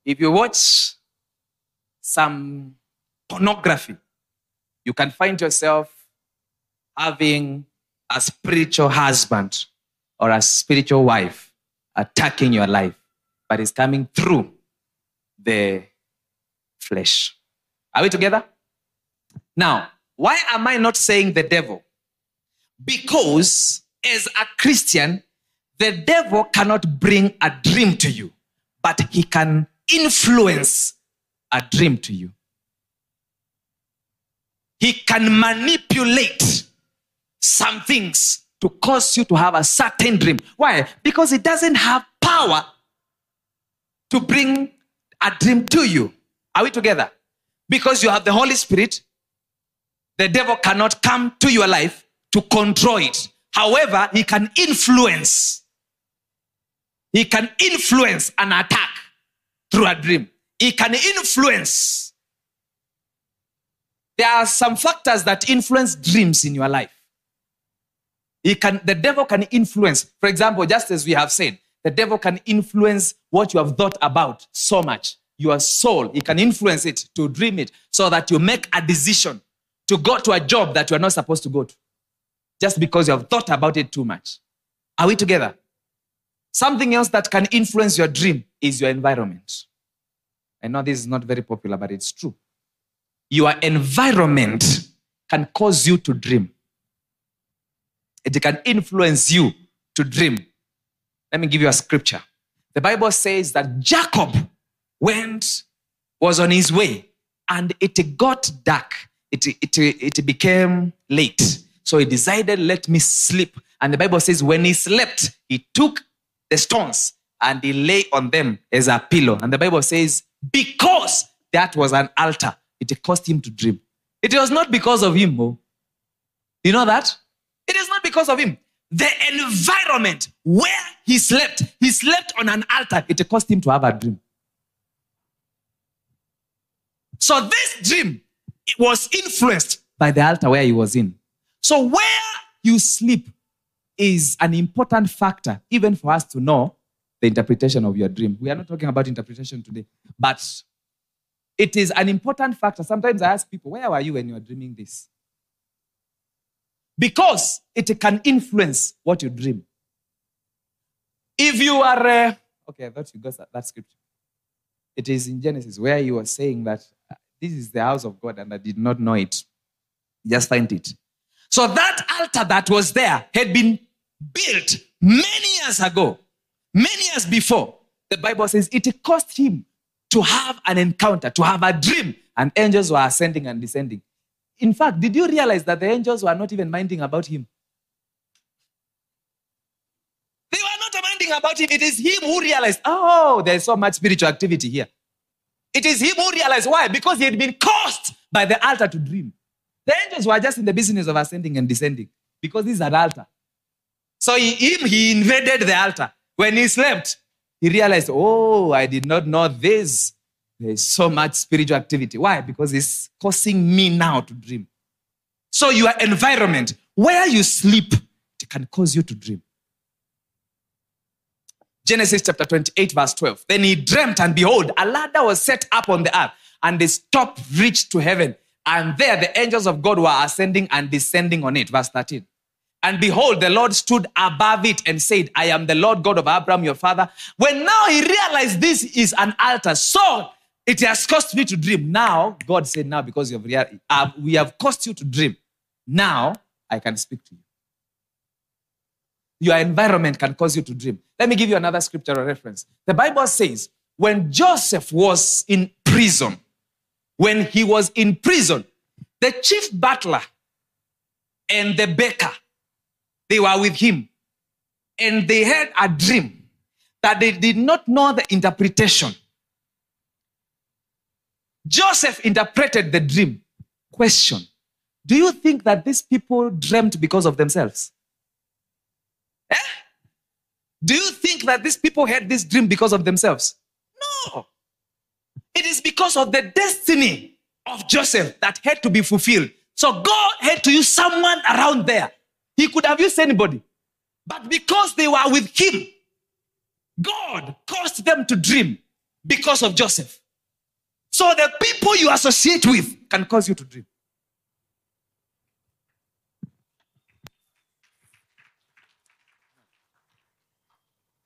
if you watch some pornography, you can find yourself having a spiritual husband or a spiritual wife attacking your life, but it's coming through the flesh. Are we together? Now, why am I not saying the devil? Because as a Christian, the devil cannot bring a dream to you, but he can influence a dream to you. He can manipulate some things to cause you to have a certain dream. Why? Because it doesn't have power to bring a dream to you. Are we together? Because you have the Holy Spirit, the devil cannot come to your life to control it. However, he can influence. He can influence an attack through a dream. He can influence. There are some factors that influence dreams in your life. He can, the devil can influence. For example, just as we have said, the devil can influence what you have thought about so much. Your soul, he can influence it to dream it so that you make a decision to go to a job that you are not supposed to go to just because you have thought about it too much. Are we together? Something else that can influence your dream is your environment. I know this is not very popular, but it's true. Your environment can cause you to dream, it can influence you to dream. Let me give you a scripture. The Bible says that Jacob went, was on his way, and it got dark. It, it, it became late. So he decided, let me sleep. And the Bible says, when he slept, he took the stones and he lay on them as a pillow. And the Bible says, because that was an altar, it caused him to dream. It was not because of him. Oh. You know that? It because of him. The environment where he slept, he slept on an altar, it caused him to have a dream. So this dream was influenced by the altar where he was in. So where you sleep is an important factor, even for us to know the interpretation of your dream. We are not talking about interpretation today, but it is an important factor. Sometimes I ask people, where were you when you were dreaming this? Because it can influence what you dream. If you are, uh, okay, I thought you got that, that scripture. It is in Genesis where you are saying that uh, this is the house of God and I did not know it. Just find it. So that altar that was there had been built many years ago, many years before. The Bible says it cost him to have an encounter, to have a dream, and angels were ascending and descending. In fact, did you realize that the angels were not even minding about him? They were not minding about him. It is him who realized, oh, there's so much spiritual activity here. It is him who realized why? Because he had been caused by the altar to dream. The angels were just in the business of ascending and descending because this is an altar. So he, him, he invaded the altar. When he slept, he realized, oh, I did not know this. There's so much spiritual activity. Why? Because it's causing me now to dream. So your environment, where you sleep, it can cause you to dream. Genesis chapter 28, verse 12. Then he dreamt, and behold, a ladder was set up on the earth, and the top reached to heaven. And there the angels of God were ascending and descending on it. Verse 13. And behold, the Lord stood above it and said, I am the Lord God of Abraham, your father. When now he realized this is an altar, so it has caused me to dream. Now, God said, Now, because you have uh, we have caused you to dream. Now I can speak to you. Your environment can cause you to dream. Let me give you another scriptural reference. The Bible says, when Joseph was in prison, when he was in prison, the chief butler and the baker they were with him. And they had a dream that they did not know the interpretation. Joseph interpreted the dream. Question Do you think that these people dreamt because of themselves? Eh? Do you think that these people had this dream because of themselves? No. It is because of the destiny of Joseph that had to be fulfilled. So God had to use someone around there he could have used anybody. But because they were with him, God caused them to dream because of Joseph. So the people you associate with can cause you to dream.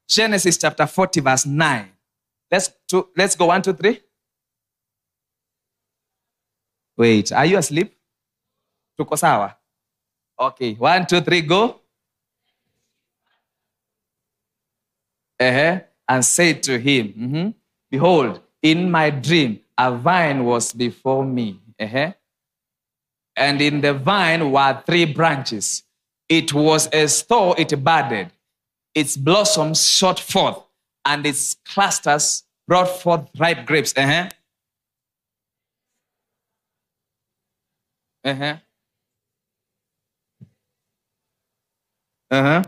Genesis chapter 40, verse 9. Let's, two, let's go one, two, three. Wait, are you asleep? Tuko sawa? Okay, one, two, three, go. Uh-huh. And said to him, mm-hmm, Behold, in my dream, a vine was before me. Uh-huh. And in the vine were three branches. It was as though it budded. Its blossoms shot forth, and its clusters brought forth ripe grapes. Uh-huh. Uh-huh. Uh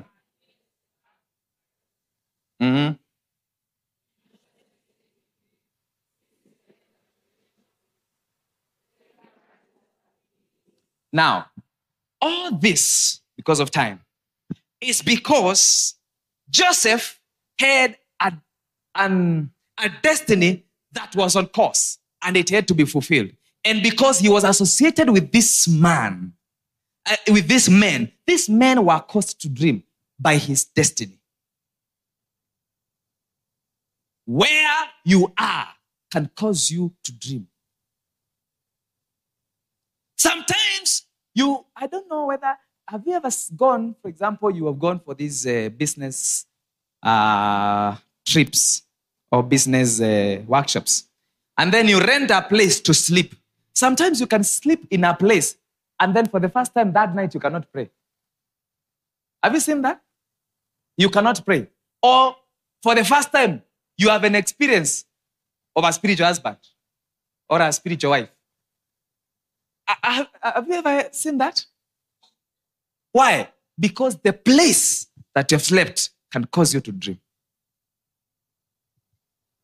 huh. Now, all this, because of time, is because Joseph had a, an, a destiny that was on course and it had to be fulfilled. And because he was associated with this man, uh, with this man, these men were caused to dream by his destiny. Where you are can cause you to dream. Sometimes you, I don't know whether, have you ever gone, for example, you have gone for these uh, business uh, trips or business uh, workshops, and then you rent a place to sleep. Sometimes you can sleep in a place, and then for the first time that night, you cannot pray. Have you seen that? You cannot pray. Or for the first time, you have an experience of a spiritual husband or a spiritual wife. Have you ever seen that? Why? Because the place that you've slept can cause you to dream.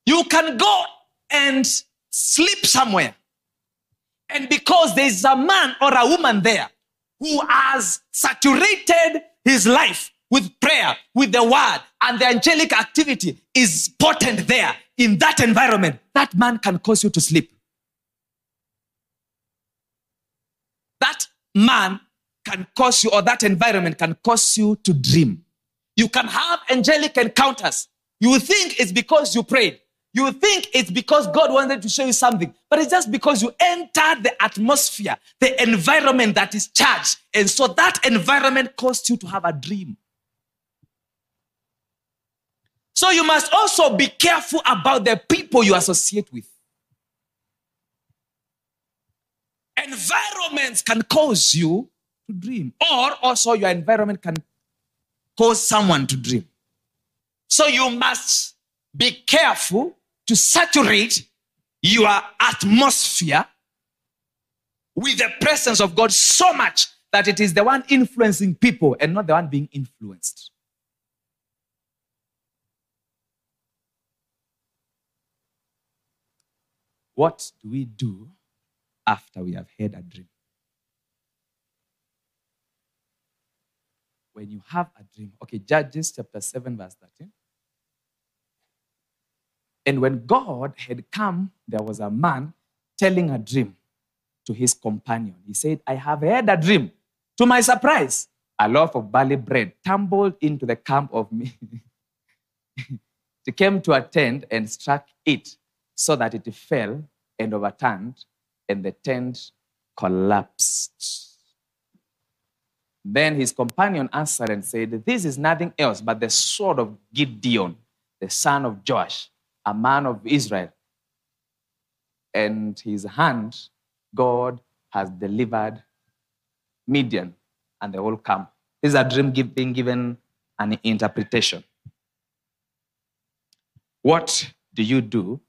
You can go and sleep somewhere. And because there's a man or a woman there who has saturated his life with prayer, with the word, and the angelic activity is potent there in that environment, that man can cause you to sleep. That man can cause you, or that environment can cause you to dream. You can have angelic encounters. You think it's because you prayed. You think it's because God wanted to show you something, but it's just because you entered the atmosphere, the environment that is charged. And so that environment caused you to have a dream. So you must also be careful about the people you associate with. Environments can cause you to dream, or also your environment can cause someone to dream. So you must be careful to saturate your atmosphere with the presence of God so much that it is the one influencing people and not the one being influenced. What do we do after we have had a dream? When you have a dream, okay, Judges chapter 7, verse 13. And when God had come, there was a man telling a dream to his companion. He said, I have had a dream. To my surprise, a loaf of barley bread tumbled into the camp of me. he came to a tent and struck it so that it fell and overturned, and the tent collapsed. Then his companion answered and said, This is nothing else but the sword of Gideon, the son of Joash, a man of Israel. And his hand, God has delivered Midian and the whole camp. This is a dream being given an interpretation. What do you do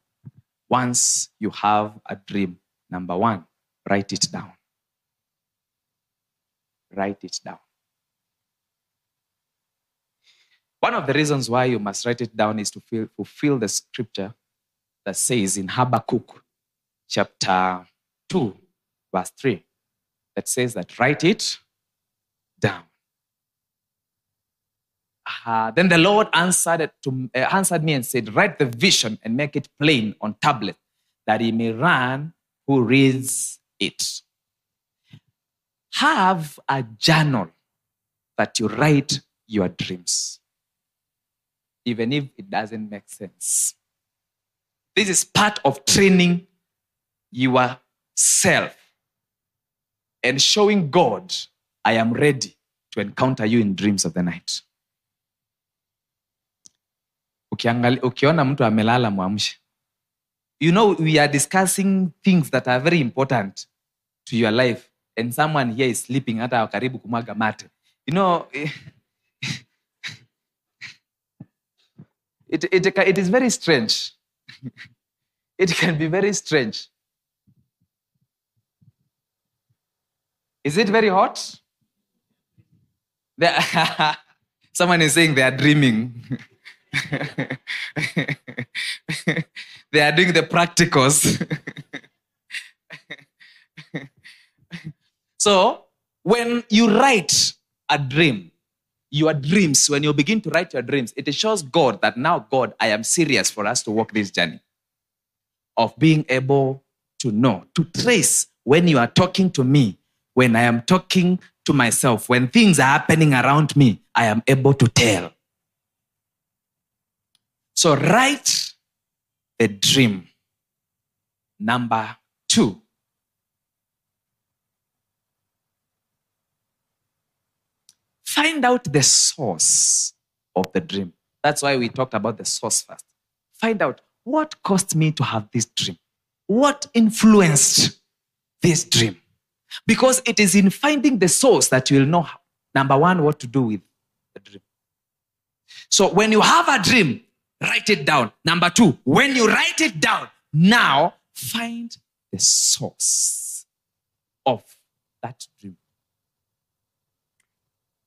once you have a dream? Number one, write it down. Write it down. One of the reasons why you must write it down is to feel, fulfill the scripture that says in Habakkuk chapter 2, verse 3, that says that write it down. Uh, then the Lord answered, to, uh, answered me and said, Write the vision and make it plain on tablet, that he may run who reads it. Have a journal that you write your dreams, even if it doesn't make sense. This is part of training yourself and showing God, I am ready to encounter you in dreams of the night. ukiona mtu amelala mwamshe you know we are discussing things that are very important to your life and someone here is sleeping hata karibu kumwaga mate. You know it, it, it is very strange. It can be very strange. Is it very hot? Someone is saying they are dreaming they are doing the practicals. so, when you write a dream, your dreams, when you begin to write your dreams, it shows God that now, God, I am serious for us to walk this journey of being able to know, to trace when you are talking to me, when I am talking to myself, when things are happening around me, I am able to tell. So write the dream. Number two. Find out the source of the dream. That's why we talked about the source first. Find out what caused me to have this dream. What influenced this dream? Because it is in finding the source that you will know, number one, what to do with the dream. So when you have a dream, write it down. Number two, when you write it down, now find the source of that dream.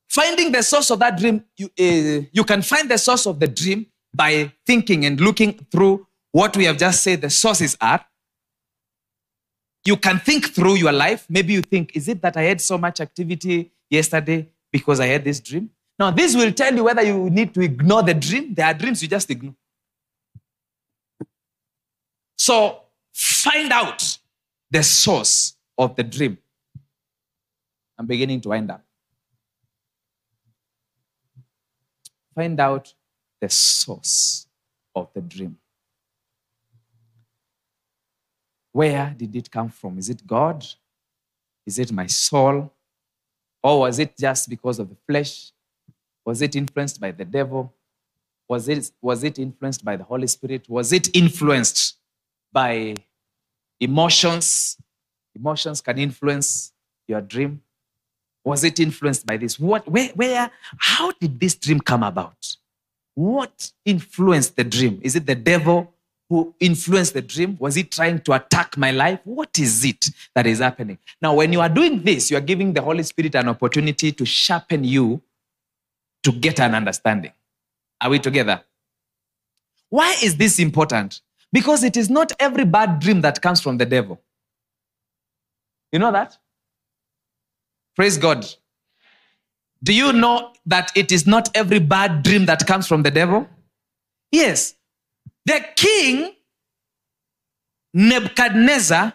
Finding the source of that dream, you, uh, you can find the source of the dream by thinking and looking through what we have just said the sources are. You can think through your life. Maybe you think, is it that I had so much activity yesterday because I had this dream? Now, this will tell you whether you need to ignore the dream. There are dreams you just ignore. So, find out the source of the dream. I'm beginning to wind up. Find out the source of the dream. Where did it come from? Is it God? Is it my soul? Or was it just because of the flesh? Was it influenced by the devil? Was it, was it influenced by the Holy Spirit? Was it influenced by emotions? Emotions can influence your dream. Was it influenced by this? What, where, where, how did this dream come about? What influenced the dream? Is it the devil who influenced the dream? Was he trying to attack my life? What is it that is happening? Now, when you are doing this, you are giving the Holy Spirit an opportunity to sharpen you to get an understanding. Are we together? Why is this important? Because it is not every bad dream that comes from the devil. You know that? Praise God. Do you know that it is not every bad dream that comes from the devil? Yes. The king, Nebuchadnezzar,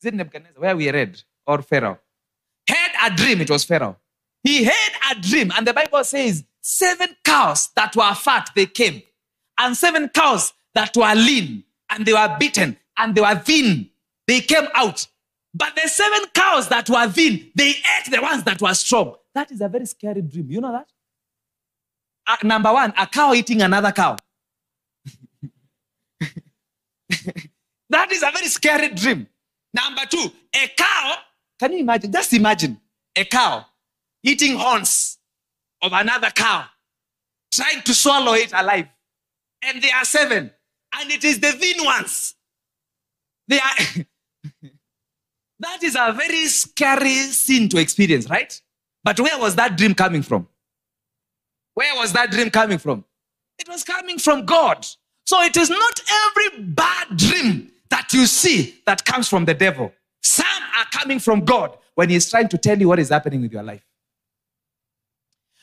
is it Nebuchadnezzar? Where we read? Or Pharaoh? Had a dream. It was Pharaoh. He had a dream, and the Bible says seven cows that were fat, they came, and seven cows that were lean, and they were beaten, and they were thin, they came out. But the seven cows that were thin, they ate the ones that were strong. That is a very scary dream. You know that? Uh, number one, a cow eating another cow. that is a very scary dream. Number two, a cow. Can you imagine? Just imagine a cow eating horns of another cow, trying to swallow it alive. And they are seven. And it is the thin ones. They are. that is a very scary scene to experience, right? But where was that dream coming from? Where was that dream coming from? It was coming from God. So it is not every bad dream that you see that comes from the devil. Some are coming from God when He's trying to tell you what is happening with your life.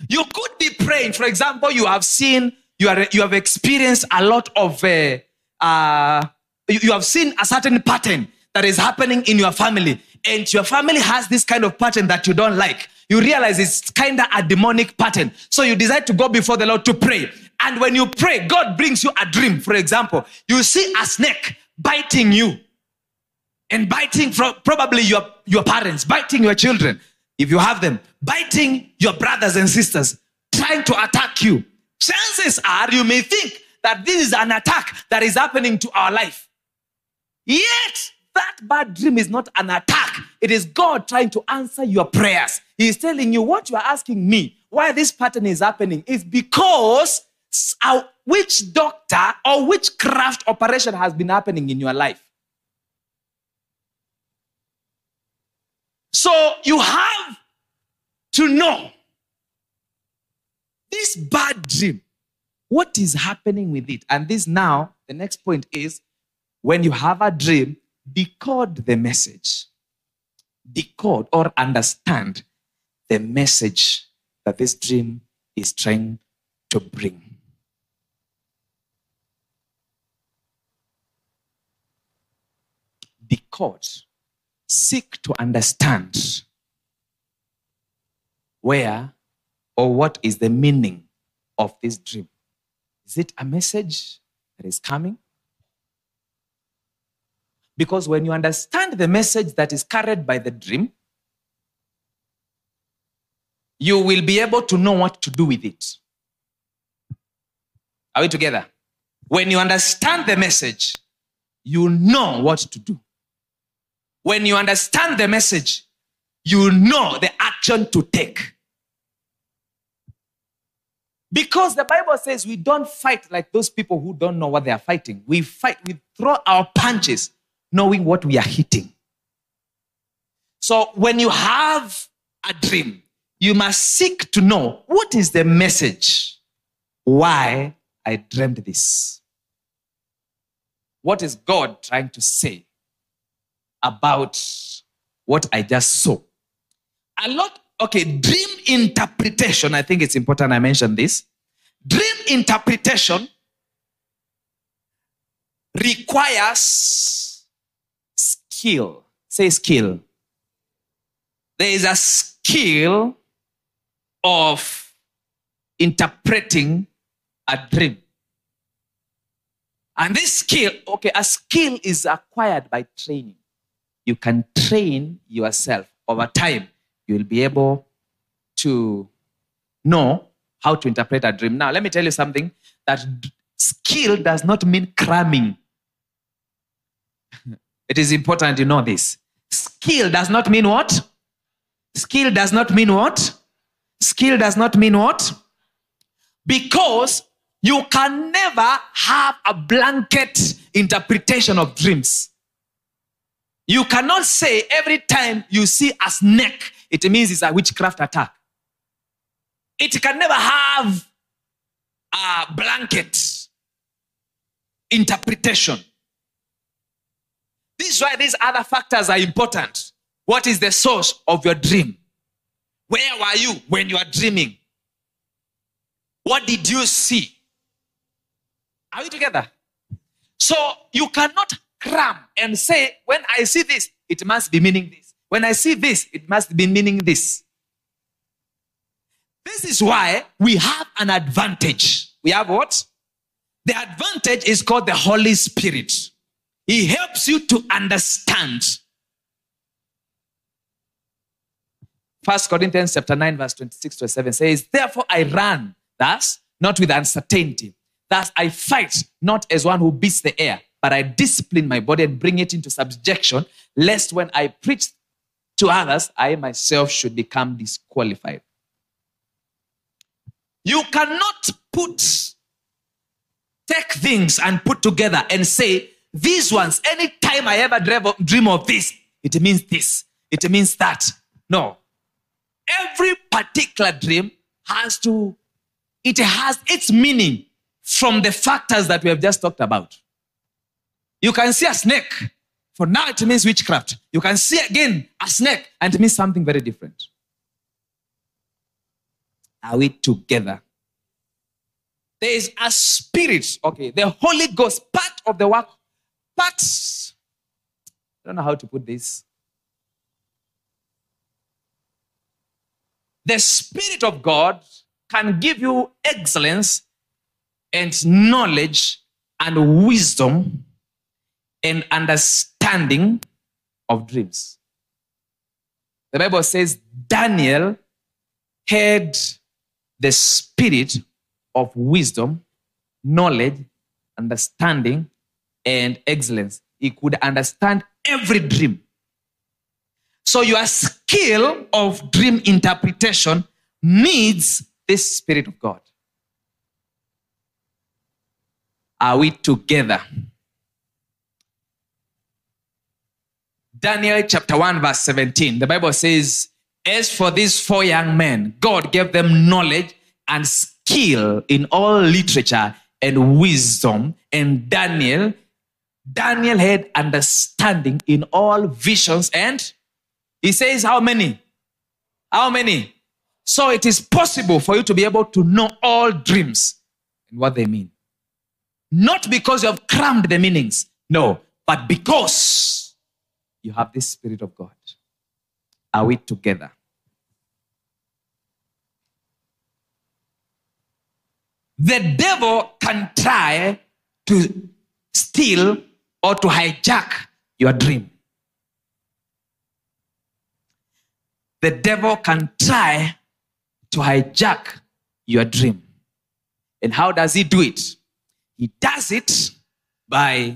You could be praying. For example, you have seen, you, are, you have experienced a lot of, uh, uh, you, you have seen a certain pattern that is happening in your family. And your family has this kind of pattern that you don't like. You realize it's kind of a demonic pattern. So you decide to go before the Lord to pray. And when you pray, God brings you a dream. For example, you see a snake biting you and biting from probably your, your parents, biting your children if you have them, biting your brothers and sisters, trying to attack you, chances are you may think that this is an attack that is happening to our life. Yet, that bad dream is not an attack. It is God trying to answer your prayers. He is telling you what you are asking me, why this pattern is happening, is because a witch doctor or witchcraft operation has been happening in your life. So you have to know this bad dream, what is happening with it? And this now, the next point is when you have a dream, decode the message. Decode or understand the message that this dream is trying to bring. decode, seek to understand where or what is the meaning of this dream. Is it a message that is coming? Because when you understand the message that is carried by the dream, you will be able to know what to do with it. Are we together? When you understand the message, you know what to do. When you understand the message, you know the action to take. Because the Bible says we don't fight like those people who don't know what they are fighting. We fight, we throw our punches knowing what we are hitting. So when you have a dream, you must seek to know what is the message? Why I dreamed this? What is God trying to say about what I just saw? A lot, okay, dream interpretation, I think it's important I mention this. Dream interpretation requires skill. Say skill. There is a skill of interpreting a dream. And this skill, okay, a skill is acquired by training. You can train yourself over time. You will be able to know how to interpret a dream. Now, let me tell you something that skill does not mean cramming. it is important you know this. Skill does not mean what? Skill does not mean what? Skill does not mean what? Because you can never have a blanket interpretation of dreams. You cannot say every time you see a snake, it means it's a witchcraft attack. It can never have a blanket interpretation. This is why these other factors are important. What is the source of your dream? Where were you when you are dreaming? What did you see? Are we together? So you cannot cram and say, when I see this, it must be meaning this. When I see this, it must be meaning this. This is why we have an advantage. We have what? The advantage is called the Holy Spirit. He helps you to understand. First Corinthians chapter 9, verse 26 to 7 says, Therefore I run thus, not with uncertainty. Thus I fight, not as one who beats the air, but I discipline my body and bring it into subjection, lest when I preach to others, I myself should become disqualified. You cannot put, take things and put together and say, these ones, anytime I ever dream of this, it means this, it means that. No. Every particular dream has to, it has its meaning from the factors that we have just talked about. You can see a snake. For now, it means witchcraft. You can see again a snake, and it means something very different. Are we together? There is a spirit, okay, the Holy Ghost, part of the work, part, I don't know how to put this. The Spirit of God can give you excellence and knowledge and wisdom and understanding of dreams. The Bible says Daniel had the spirit of wisdom, knowledge, understanding, and excellence. He could understand every dream. So your skill of dream interpretation needs this Spirit of God. Are we together? Daniel chapter 1, verse 17. The Bible says, As for these four young men, God gave them knowledge and skill in all literature and wisdom. And Daniel, Daniel had understanding in all visions. And he says, How many? How many? So it is possible for you to be able to know all dreams and what they mean. Not because you have crammed the meanings, no, but because you have this Spirit of God. Are we together? The devil can try to steal or to hijack your dream. The devil can try to hijack your dream. And how does he do it? He does it by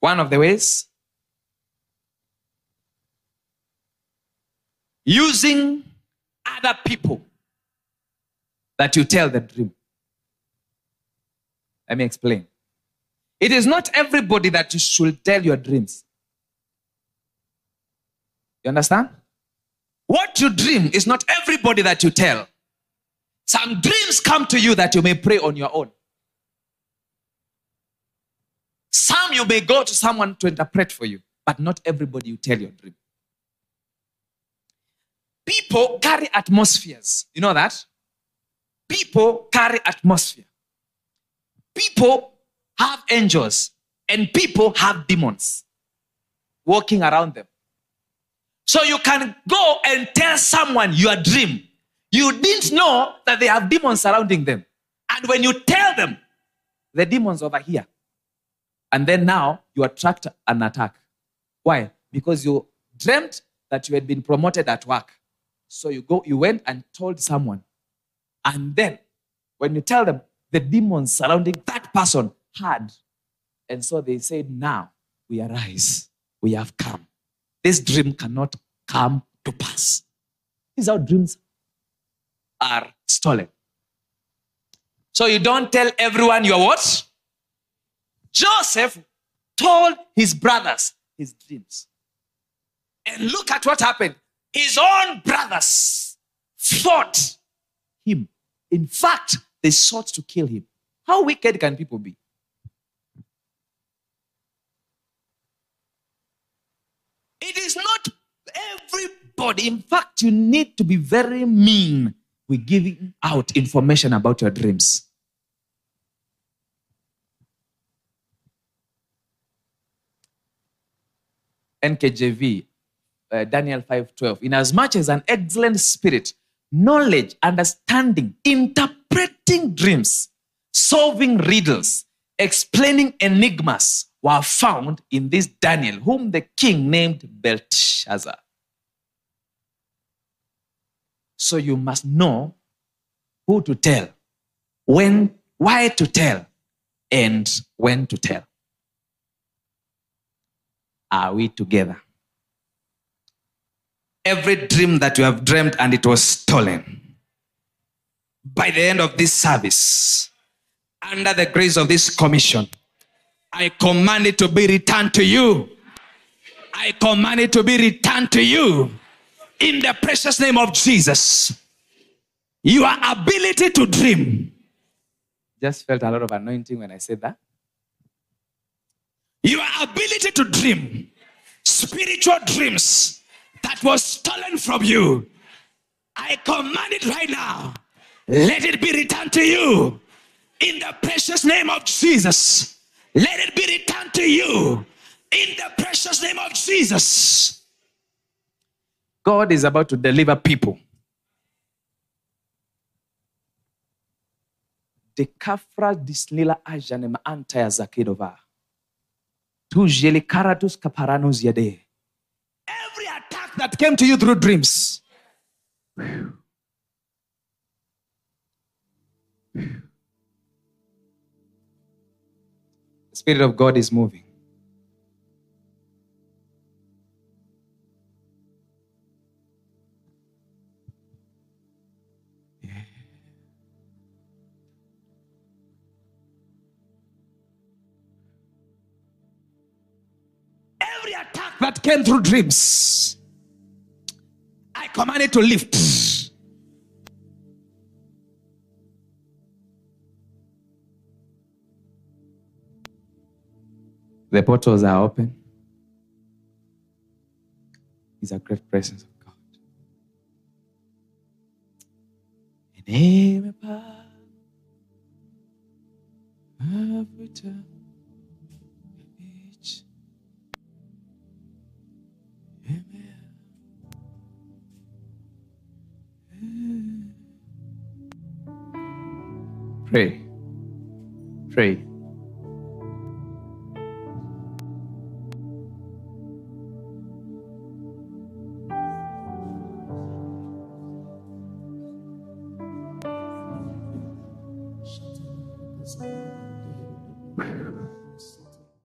one of the ways using other people that you tell the dream. Let me explain. It is not everybody that you should tell your dreams. You understand? What you dream is not everybody that you tell. Some dreams come to you that you may pray on your own. Some you may go to someone to interpret for you, but not everybody you tell your dream. People carry atmospheres. You know that? People carry atmosphere. People have angels and people have demons walking around them. So you can go and tell someone your dream. You didn't know that they have demons surrounding them. And when you tell them, the demons over here. And then now you attract an attack. Why? Because you dreamt that you had been promoted at work. So you go, you went and told someone. And then when you tell them, the demons surrounding that person had. And so they said, Now we arise. We have come. This dream cannot come to pass. These are dreams are stolen. So you don't tell everyone you're what? Joseph told his brothers his dreams. And look at what happened. His own brothers fought him. In fact, they sought to kill him. How wicked can people be? It is not everybody. In fact, you need to be very mean with giving out information about your dreams. NKJV, uh, Daniel 5:12. In as much as an excellent spirit, knowledge, understanding, interpreting dreams, solving riddles, explaining enigmas were found in this Daniel, whom the king named Belshazzar. So you must know who to tell, when, why to tell, and when to tell. Are we together? Every dream that you have dreamed and it was stolen, by the end of this service, under the grace of this commission, I command it to be returned to you. I command it to be returned to you in the precious name of Jesus. Your ability to dream. Just felt a lot of anointing when I said that. Your ability to dream, spiritual dreams that was stolen from you. I command it right now. Let it be returned to you in the precious name of Jesus. Let it be returned to you in the precious name of Jesus. God is about to deliver people. Dekafra dislila ajanema antaya zakidova. Every attack that came to you through dreams. The Spirit of God is moving. That came through dreams, I command it to lift. The portals are open. Is a great presence of God. Every time, each Pray. Pray.